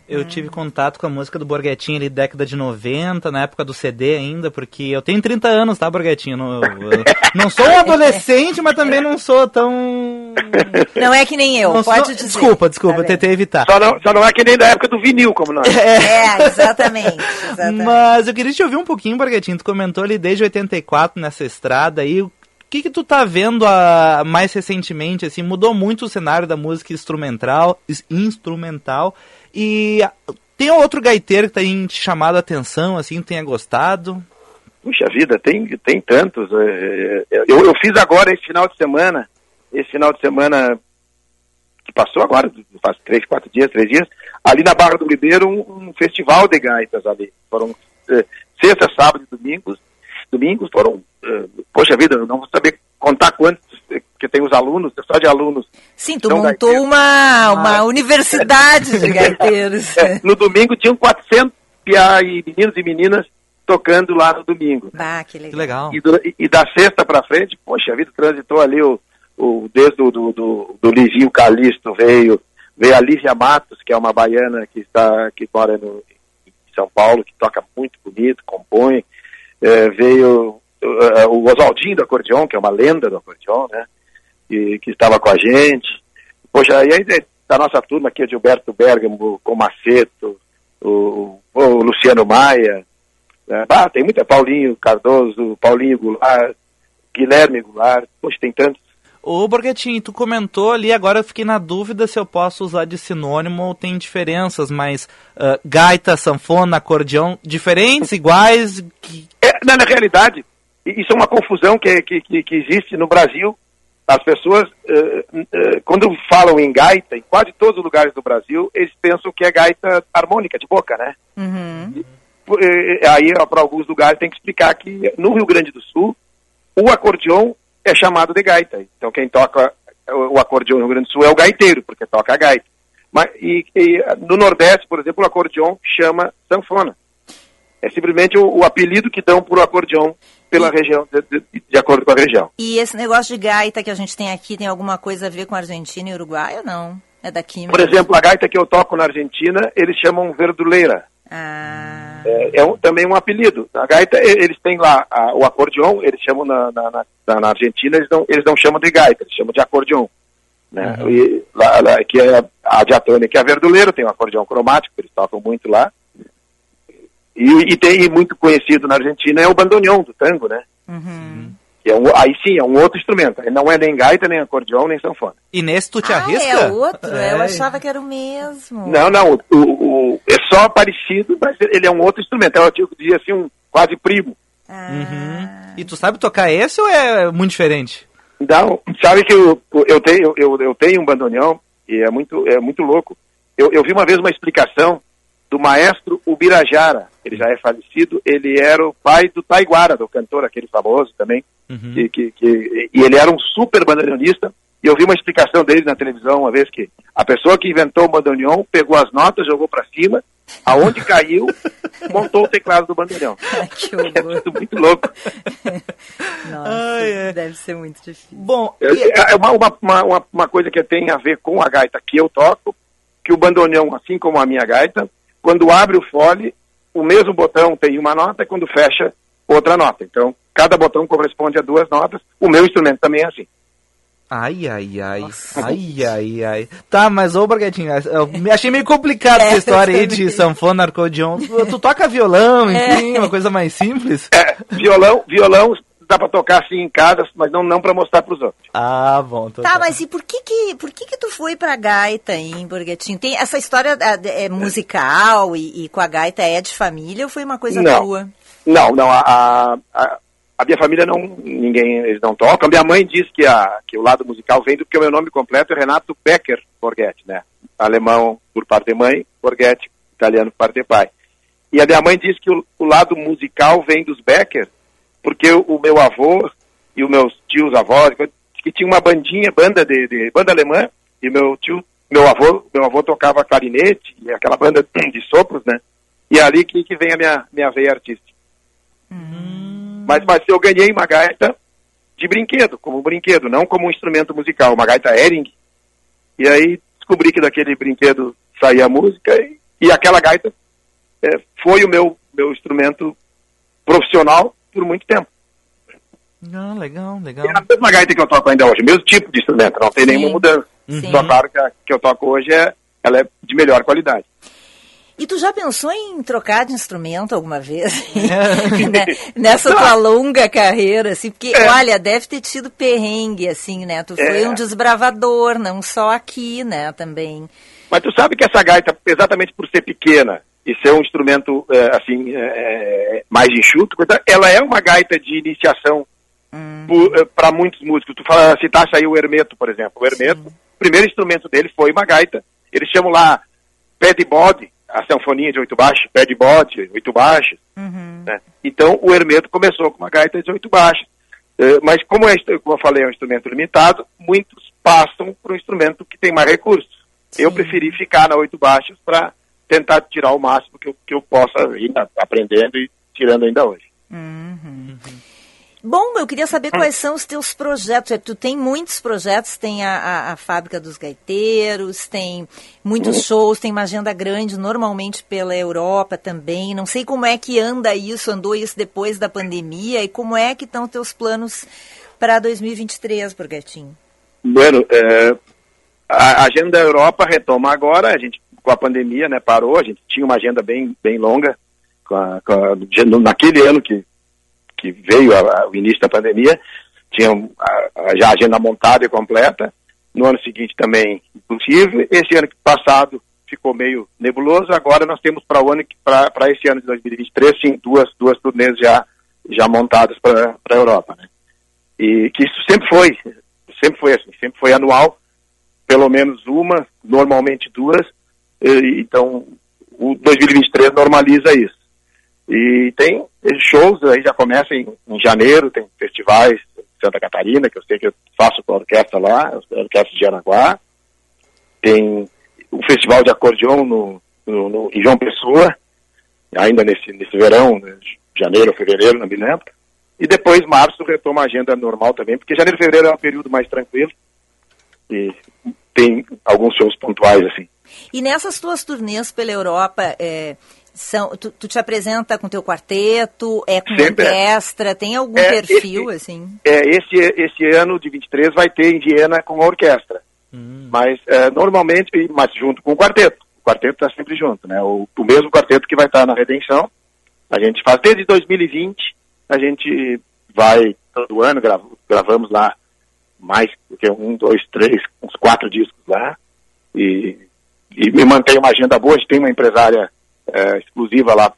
Eu tive contato com a música do Borghetinho ali década de 90, na época do CD ainda, porque eu tenho 30 anos, tá, Borghetinho? Não, *laughs* não sou um adolescente, mas também não sou tão... Não é que nem eu, não pode sou... dizer. Desculpa, desculpa, tá eu tentei evitar. Só não, só não é que nem da época do vinil, como nós. *laughs* É, é exatamente, exatamente. Mas eu queria te ouvir um pouquinho, Borghetinho, tu comentou ali desde 84 nessa estrada aí, que, que tu tá vendo a, mais recentemente, assim, mudou muito o cenário da música instrumental, instrumental e tem outro gaiteiro que tem te chamado a atenção, assim, tenha gostado? Puxa vida, tem, tem tantos. É, é, eu, eu fiz agora esse final de semana, esse final de semana que passou agora, faz três, quatro dias, três dias, ali na Barra do Ribeiro, um, um festival de gaitas ali. Foram é, sexta, sábado e domingos. Domingos foram, é, poxa vida, eu não vou saber contar quantos que tem os alunos, só de alunos. Sim, tu montou uma, uma ah, universidade de *laughs* gaiteiros. É, no domingo tinham 400 piá e meninos e meninas tocando lá no domingo. Ah, que legal. Que legal. E, do, e, da sexta para frente, poxa, vida transitou ali o, o desde o do, do, do Livinho Calixto veio, veio a Lívia Matos, que é uma baiana que está que mora no, em São Paulo, que toca muito bonito, compõe. É, veio uh, o Oswaldinho do acordeon, que é uma lenda do acordeon, né? Que, que estava com a gente. Poxa, e aí da nossa turma aqui, Gilberto Bergamo, Comaceto, o, o Luciano Maia, né? ah, tem muita, Paulinho Cardoso, Paulinho Goulart, Guilherme Goulart, poxa, tem tantos. Ô Borghettini, tu comentou ali, agora eu fiquei na dúvida se eu posso usar de sinônimo ou tem diferenças, mas uh, gaita, sanfona, acordeão, diferentes, *laughs* iguais? Que... É, na, na realidade, isso é uma confusão que, que, que existe no Brasil. As pessoas, uh, uh, quando falam em gaita, em quase todos os lugares do Brasil, eles pensam que é gaita harmônica, de boca, né? Uhum. E, aí, para alguns lugares, tem que explicar que no Rio Grande do Sul, o acordeon é chamado de gaita. Então, quem toca o acordeon no Rio Grande do Sul é o gaiteiro, porque toca a gaita. Mas, e, e no Nordeste, por exemplo, o acordeon chama sanfona. É simplesmente o, o apelido que dão para o acordeon pela e... região, de, de, de, acordo com a região. E esse negócio de gaita que a gente tem aqui tem alguma coisa a ver com Argentina e Uruguai ou não? É daqui mesmo? Por exemplo, a gaita que eu toco na Argentina, eles chamam verduleira. Ah. É, é um, também um apelido. A gaita, eles têm lá a, o acordeon, eles chamam na, na, na, na, Argentina, eles não, eles não chamam de gaita, eles chamam de acordeon. Né? Uhum. E, lá, lá, que é a diatônia, que é a verduleira, tem um acordeão cromático, eles tocam muito lá. E, e tem muito conhecido na Argentina é o bandoneon do tango, né? Uhum. Que é um, aí sim, é um outro instrumento. Ele não é nem gaita, nem acordeão, nem sanfona. E nesse tu te ah, arrisca? é outro? É. Eu achava que era o mesmo. Não, não. O, o, é só parecido, mas ele é um outro instrumento. É, eu diria assim, um quase primo. Ah. Uhum. E tu sabe tocar esse ou é muito diferente? Não, sabe que eu, eu, tenho, eu, eu tenho um bandoneão e é muito, é muito louco. Eu, eu vi uma vez uma explicação do maestro Ubirajara. Ele já é falecido, ele era o pai do Taiguara, do cantor, aquele famoso também. Uhum. Que, que, que, e ele era um super bandoneonista. E eu vi uma explicação dele na televisão uma vez que a pessoa que inventou o bandoneon pegou as notas, jogou para cima, aonde *laughs* caiu, montou o teclado do bandoneon. *laughs* que horror. É muito louco. *laughs* Nossa, Ai, é. deve ser muito difícil. Bom, é, é uma, uma, uma, uma coisa que tem a ver com a gaita que eu toco, que o bandoneon, assim como a minha gaita, quando abre o fole, o mesmo botão tem uma nota, e quando fecha, outra nota. Então, cada botão corresponde a duas notas. O meu instrumento também é assim. Ai, ai, ai. Nossa. Ai, ai, ai. Tá, mas ô, Braguetinho, eu achei meio complicado é, essa história aí de sanfona, arcodeon. Tu, tu toca violão, é. enfim, é. uma coisa mais simples? É, violão, violão dá para tocar assim em casa, mas não, não para mostrar para os outros. Ah, bom. Tá, tá, mas e por que que, por que que tu foi para gaita em Borguetinho? Tem essa história é, é musical e, e, com a gaita é de família ou foi uma coisa não. tua? Não, não. A, a, a, minha família não, ninguém, eles não tocam. A minha mãe diz que, a, que o lado musical vem do porque o meu nome completo é Renato Becker Borghetti, né? Alemão por parte de mãe, Borghetti, italiano por parte de pai. E a minha mãe diz que o, o lado musical vem dos Becker, porque o, o, meu avô e os meus tios avós, que tinha uma bandinha, banda de, de banda alemã, e meu tio, meu avô, meu avô tocava clarinete, e aquela banda de sopros, né? E é ali que, que vem a minha, minha veia artística. Uhum. Mas, mas eu ganhei uma gaita de brinquedo, como brinquedo, não como um instrumento musical, uma gaita Hering. E aí descobri que daquele brinquedo saía música e, e aquela gaita é, foi o meu, meu instrumento profissional por muito tempo. Ah, legal, legal. É a mesma gaita que eu toco ainda hoje, mesmo tipo de instrumento, não tem Sim. nenhuma mudança. Sim. Só claro que a que eu toco hoje é, ela é de melhor qualidade. E tu já pensou em trocar de instrumento alguma vez? *laughs* *laughs* Né, nessa tua longa carreira, assim, porque, é. olha, deve ter tido perrengue, assim, né? Tu foi é. um desbravador, não só aqui, né, também. Mas tu sabe que essa gaita, exatamente por ser pequena e ser um instrumento, é, assim, é, é, mais enxuto, ela é uma gaita de iniciação hum. Para muitos músicos. Tu fala, citasse aí o Hermeto, por exemplo. O Hermeto, Sim. o primeiro instrumento dele foi uma gaita. Eles chamam lá pé de bode, a sanfoninha de oito baixos, pé de bode, oito baixos. Uhum. Né? Então o Hermeto começou com uma gaita de oito baixos. Mas como, é, como eu falei, é um instrumento limitado, muitos passam para um instrumento que tem mais recursos. Sim. Eu preferi ficar na oito baixos para tentar tirar o máximo que eu, que eu possa ir aprendendo e tirando ainda hoje. Uhum. Uhum. Bom, eu queria saber quais são os teus projetos. É, tu tem muitos projetos, tem a, a, a Fábrica dos Gaiteiros, tem muitos shows, tem uma agenda grande, normalmente pela Europa também. Não sei como é que anda isso, andou isso depois da pandemia, e como é que estão teus planos para 2023, Burgatinho? Bueno, é, a agenda da Europa retoma agora, a gente com a pandemia né, parou, a gente tinha uma agenda bem, bem longa, com a, com a, naquele ano que que veio a, o início da pandemia, tinha já a agenda montada e completa. No ano seguinte também impossível. Esse ano passado ficou meio nebuloso. Agora nós temos para o ano para esse ano de 2023 sim duas duas turnês já já montadas para a Europa, né? E que isso sempre foi sempre foi assim, sempre foi anual, pelo menos uma, normalmente duas. Então o 2023 normaliza isso. E tem shows, aí já começa em, em janeiro, tem festivais em Santa Catarina, que eu sei que eu faço com a orquestra lá, a orquestra de Aranaguá. Tem o festival de acordeon no, no, no, em João Pessoa, ainda nesse, nesse verão, né, janeiro, fevereiro, não me lembro. E depois, março, retoma a agenda normal também, porque janeiro e fevereiro é um período mais tranquilo. E tem alguns shows pontuais, assim. E nessas tuas turnês pela Europa, é, são, tu, tu, te apresenta com teu quarteto, é com Sempre orquestra, é. tem algum é, perfil, esse, assim? É, esse, esse ano de 23 vai ter em Viena com a orquestra. Hum. Mas é, normalmente, mas junto com o quarteto. O quarteto está sempre junto, né? O, o mesmo quarteto que vai estar tá na Redenção. A gente faz desde 2020, a gente vai todo ano, grava, gravamos lá mais do que um, dois, três, uns quatro discos lá. E, e me mantém uma agenda boa, a gente tem uma empresária é, exclusiva lá,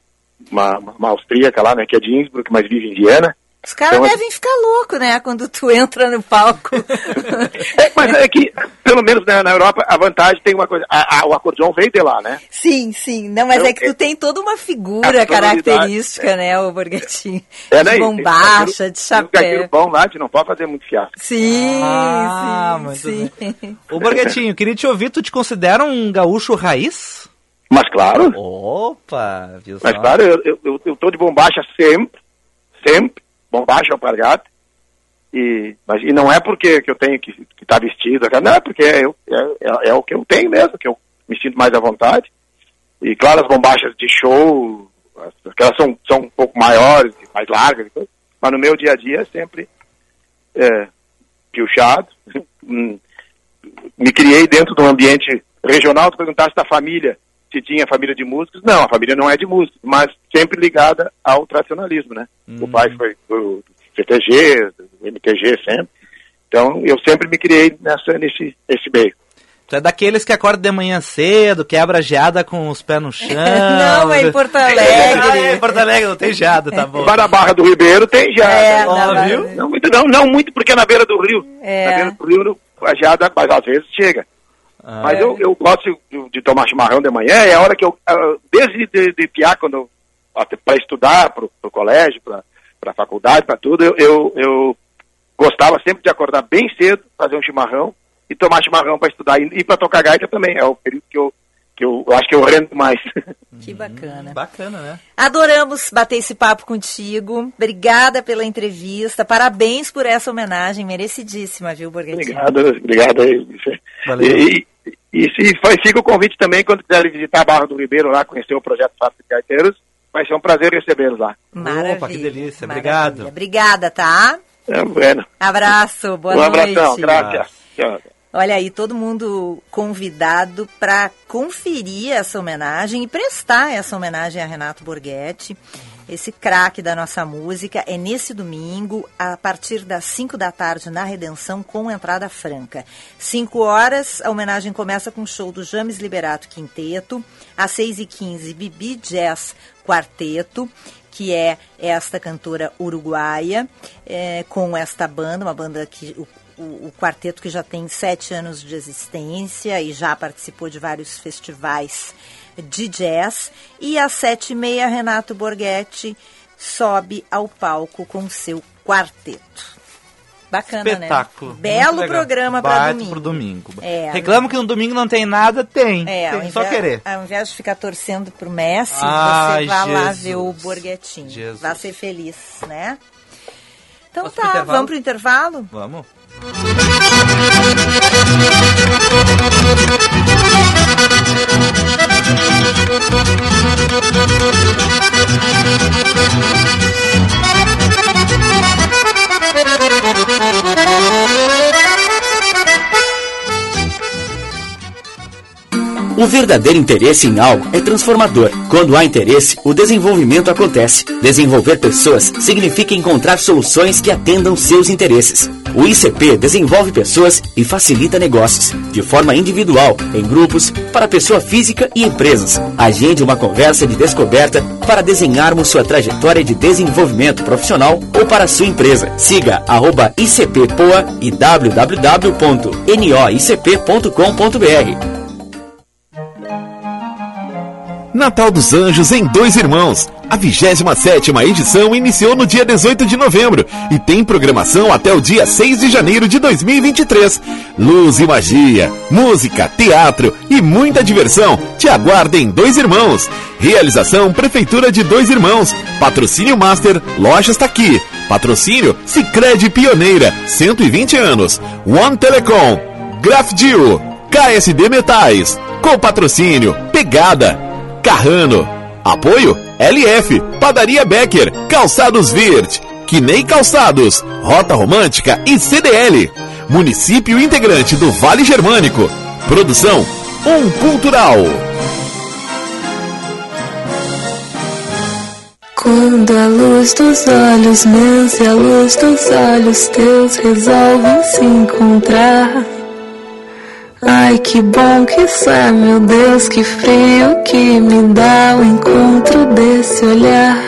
uma, uma austríaca lá, né, que é de Innsbruck, mas vive em Viena. Os caras então, devem ficar loucos, né, quando tu entra no palco. *laughs* é, mas é que, pelo menos né, na Europa, a vantagem tem uma coisa, a, a, o acordeão veio de lá, né? Sim, sim, não, mas então, é que tu é, tem toda uma figura característica, é. né, o Borghettini. É, né, de bombacha, de chapéu. O bom lá, não pode fazer muito fiasco. Sim, ah, sim, sim. *laughs* Ô Borghettini, queria te ouvir, tu te considera um gaúcho raiz? Mas claro. Opa, viu Mas claro, eu, eu, eu tô de bombacha sempre, sempre, bombacha alpargata. E, mas, e não é porque que eu tenho que estar tá vestido, não é porque é, é, é, o que eu tenho mesmo, que eu me sinto mais à vontade. E claro, as bombachas de show, elas são, são um pouco maiores, mais largas, mas no meu dia a dia é sempre é, piochado. *laughs* Hum, me criei dentro de um ambiente regional, tu perguntasse da família, se tinha família de músicos. Não, a família não é de músicos, mas sempre ligada ao tradicionalismo, né? Uhum. O pai foi do, CTG, do MTG sempre. Então, eu sempre me criei nessa, nesse, nesse meio. Tu é daqueles que acorda de manhã cedo, quebra geada com os pés no *laughs* chão. Não, é em Porto Ah, Alegre. é em Porto Alegre, não tem geada, tá bom. Vai na Barra do Ribeiro, tem já. É, Ó, viu? Não muito, não, não muito, porque é na beira do rio. É. Na beira do rio, a geada, mas às vezes chega. Ah. Mas eu, eu gosto de, de tomar chimarrão de manhã, é a hora que eu, ah, desde de, de piar, quando para estudar, para o colégio, para a faculdade, para tudo, eu, eu, eu gostava sempre de acordar bem cedo, fazer um chimarrão e tomar chimarrão para estudar. E, e para tocar gaita também, é o período que eu, que eu, eu acho que eu rendo mais. *laughs* Que bacana. Bacana, né? Adoramos bater esse papo contigo. Obrigada pela entrevista. Parabéns por essa homenagem merecidíssima, viu, Borghettini? Obrigado, obrigado aí. Valeu. E, e, e se foi, fica o convite também, quando quiserem visitar a Barra do Ribeiro lá, conhecer o projeto Fábrica de Gaiteiros, vai ser um prazer recebê-los lá. Maravilha. Opa, que delícia. Maravilha. Obrigado. Obrigada, tá? É, bueno. Abraço, boa um noite. abração, graças. Tchau. Olha aí, todo mundo convidado para conferir essa homenagem e prestar essa homenagem a Renato Borghetti, esse craque da nossa música. É nesse domingo, a partir das 5 da tarde, na Redenção, com entrada franca. 5 horas, a homenagem começa com o show do James Liberato Quinteto. Às 6h15, Bibi Jazz Quarteto que é esta cantora uruguaia, é, com esta banda, uma banda que o, o, o quarteto que já tem sete anos de existência e já participou de vários festivais de jazz. E às sete e meia, Renato Borghetti sobe ao palco com seu quarteto. Bacana, Espetáculo. né? Belo programa para domingo. pro domingo. É, Reclama que no domingo não tem nada? Tem. É, tem só invés, querer. Ao invés de ficar torcendo pro Messi, você vai lá ver o Borghettini. Jesus. Vai ser feliz, né? Então Posso pro tá, intervalo? vamos pro intervalo? Vamos. Thank you. O verdadeiro interesse em algo é transformador. Quando há interesse, o desenvolvimento acontece. Desenvolver pessoas significa encontrar soluções que atendam seus interesses. O ICP desenvolve pessoas e facilita negócios, de forma individual, em grupos, para pessoa física e empresas. Agende uma conversa de descoberta para desenharmos sua trajetória de desenvolvimento profissional ou para sua empresa. Siga ICPPoa e www.noicp.com.br. Natal dos Anjos em Dois Irmãos. A 27 edição iniciou no dia 18 de novembro e tem programação até o dia 6 de janeiro de 2023. Luz e magia, música, teatro e muita diversão te aguardam em Dois Irmãos. Realização Prefeitura de Dois Irmãos. Patrocínio Master Lojas Taqui. Patrocínio Sicredi Pioneira, 120 anos. One Telecom. Grafdio. KSD Metais. Com patrocínio Pegada. Carrano. Apoio LF, Padaria Becker, Calçados Virt, Quinei Calçados, Rota Romântica e CDL. Município integrante do Vale Germânico. Produção Um Cultural. Quando a luz dos olhos meus e a luz dos olhos teus resolvem se encontrar. Ai, que bom que isso é, meu Deus, que frio que me dá o encontro desse olhar.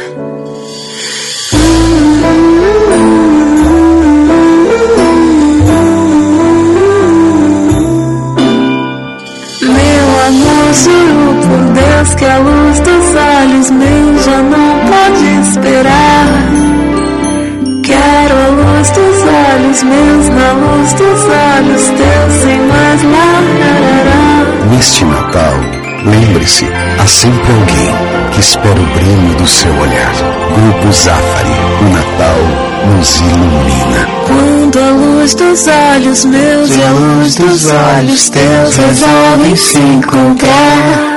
Meu amor, juro por Deus que a luz dos olhos meus já não pode esperar. Quero a luz dos olhos meus, na luz dos olhos teus, larará. Neste Natal, lembre-se, há sempre alguém que espera o brilho do seu olhar. Grupo Zafari, o Natal nos ilumina. Quando a luz dos olhos meus e a luz dos olhos teus resolvem se encontrar.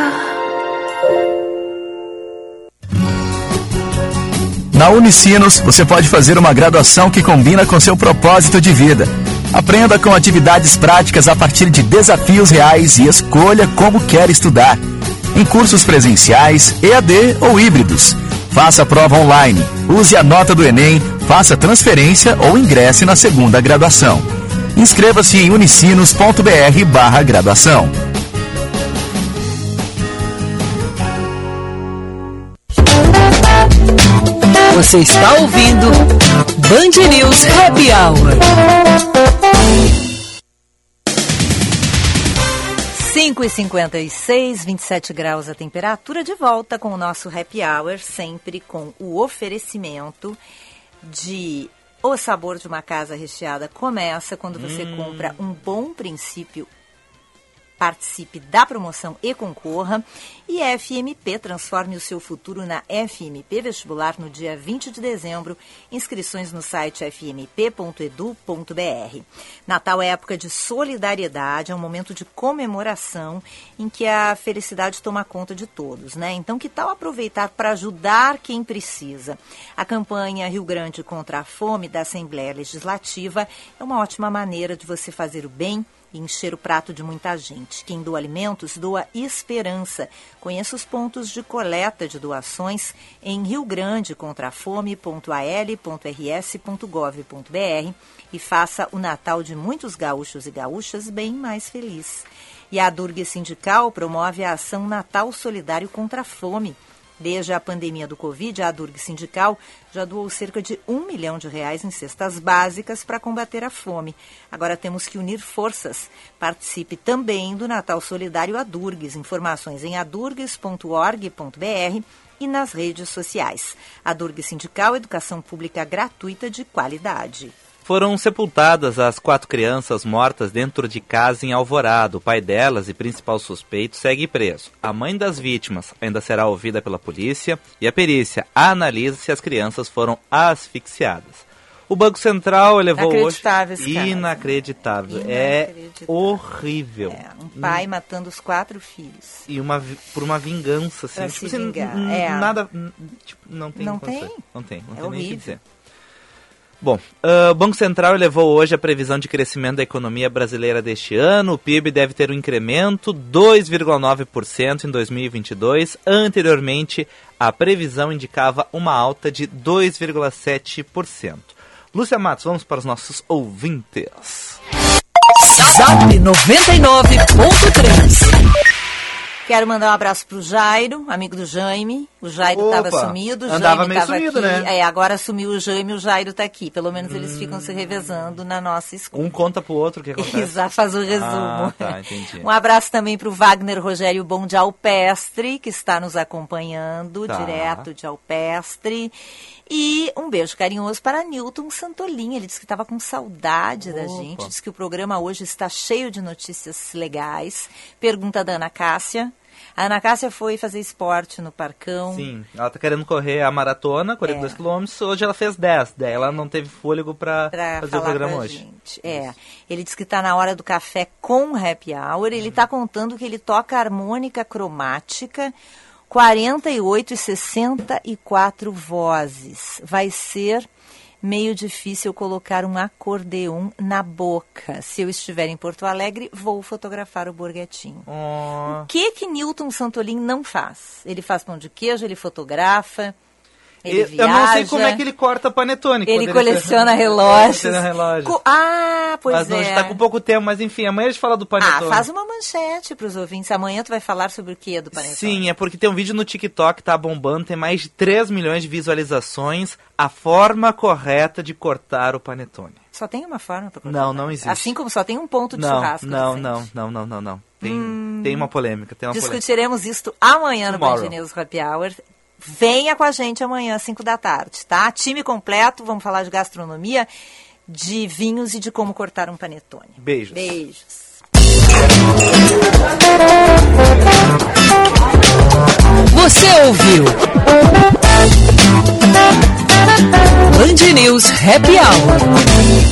Na Unicinos, você pode fazer uma graduação que combina com seu propósito de vida. Aprenda com atividades práticas a partir de desafios reais e escolha como quer estudar. Em cursos presenciais, EAD ou híbridos. Faça prova online, use a nota do Enem, faça transferência ou ingresse na segunda graduação. Inscreva-se em unicinos.br barra graduação. Você está ouvindo Band News Happy Hour. 5 e 56, 27 graus a temperatura, de volta com o nosso happy hour, sempre com o oferecimento de o sabor de uma casa recheada começa quando você Hum. compra um bom princípio. Participe da promoção e concorra. E FMP, transforme o seu futuro na FMP Vestibular no dia 20 de dezembro. Inscrições no site fmp.edu.br. Natal é época de solidariedade, é um momento de comemoração em que a felicidade toma conta de todos, né? Então, que tal aproveitar para ajudar quem precisa? A campanha Rio Grande contra a Fome da Assembleia Legislativa é uma ótima maneira de você fazer o bem e encher o prato de muita gente. Quem doa alimentos doa esperança. Conheça os pontos de coleta de doações em riograndecontrafome.al.rs.gov.br e faça o Natal de muitos gaúchos e gaúchas bem mais feliz. E a Durgue Sindical promove a ação Natal Solidário contra a Fome. Desde a pandemia do Covid, a Durg Sindical já doou cerca de um milhão de reais em cestas básicas para combater a fome. Agora temos que unir forças. Participe também do Natal Solidário Adurgues. Informações em adurgues.org.br e nas redes sociais. A Durg Sindical, educação pública gratuita de qualidade. Foram sepultadas as quatro crianças mortas dentro de casa em Alvorada. O pai delas e principal suspeito segue preso. A mãe das vítimas ainda será ouvida pela polícia e a perícia analisa se as crianças foram asfixiadas. O Banco Central elevou hoje. Inacreditável esse caso. Inacreditável. É Inacreditável. horrível. Um pai matando os quatro filhos. E uma por uma vingança, assim. Pra tipo, se assim, vingar, é. Nada. Tipo, não tem Não tem? Não tem. Não É tem nem o que horrível. dizer. Bom, ah, o Banco Central elevou hoje a previsão de crescimento da economia brasileira deste ano. O PIB deve ter um incremento 2,9% em 2022. Anteriormente, a previsão indicava uma alta de 2,7%. Lúcia Matos, vamos para os nossos ouvintes. Zap 99.3. Quero mandar um abraço pro Jairo, amigo do Jaime. O Jairo Opa, estava sumido, o andava Jaime estava sumido, aqui. né? É, agora sumiu o Jaime e o Jairo tá aqui. Pelo menos eles ficam se revezando na nossa escola. Um conta pro outro o que *laughs* acontece. Exato, faz o resumo. Ah, tá, entendi. Um abraço também para o Wagner Rogério Bom de Alpestre, que está nos acompanhando Tá. direto de Alpestre. E um beijo carinhoso para Newton Santolin. Ele disse que estava com saudade da gente. Disse que o programa hoje está cheio de notícias legais. Pergunta da Ana Cássia. A Ana Cássia foi fazer esporte no Parcão. Sim, ela tá querendo correr a maratona, 42 É. km. Hoje ela fez 10. Daí ela não teve fôlego Pra fazer o programa hoje. gente. É. Ele disse que está na hora do café com happy hour. Ele está contando que ele toca harmônica cromática, 48 e 64 vozes. Vai ser meio difícil colocar um acordeon na boca. Se eu estiver em Porto Alegre, vou fotografar o Borghetinho. Oh. O que que Newton Santolin não faz? Ele faz pão de queijo, ele fotografa, ele Eu- viaja. eu não sei como é que ele corta panetone. Ele Poderia coleciona *laughs* ser- relógios. Coleciona relógios. Co- ah, pois mas não, é. a gente tá com pouco tempo, mas enfim, amanhã a gente fala do panetone. Ah, faz uma manchete para os ouvintes. Amanhã tu vai falar sobre o que do Panetone? Sim, é porque tem um vídeo no TikTok que tá bombando, tem mais de 3 milhões de visualizações. A forma correta de cortar o panetone. Só tem uma forma para cortar? Não, não existe. Assim como só tem um ponto de não, churrasco. não, não, não, não, não, não. Tem, Hum. tem uma polêmica, tem uma polêmica. Discutiremos isto amanhã no Tomorrow. Band News Happy Hour. Venha com a gente amanhã, às 5 da tarde, tá? Time completo, vamos falar de gastronomia, de vinhos e de como cortar um panetone. Beijos. Beijos. Você ouviu? Band News Happy Hour.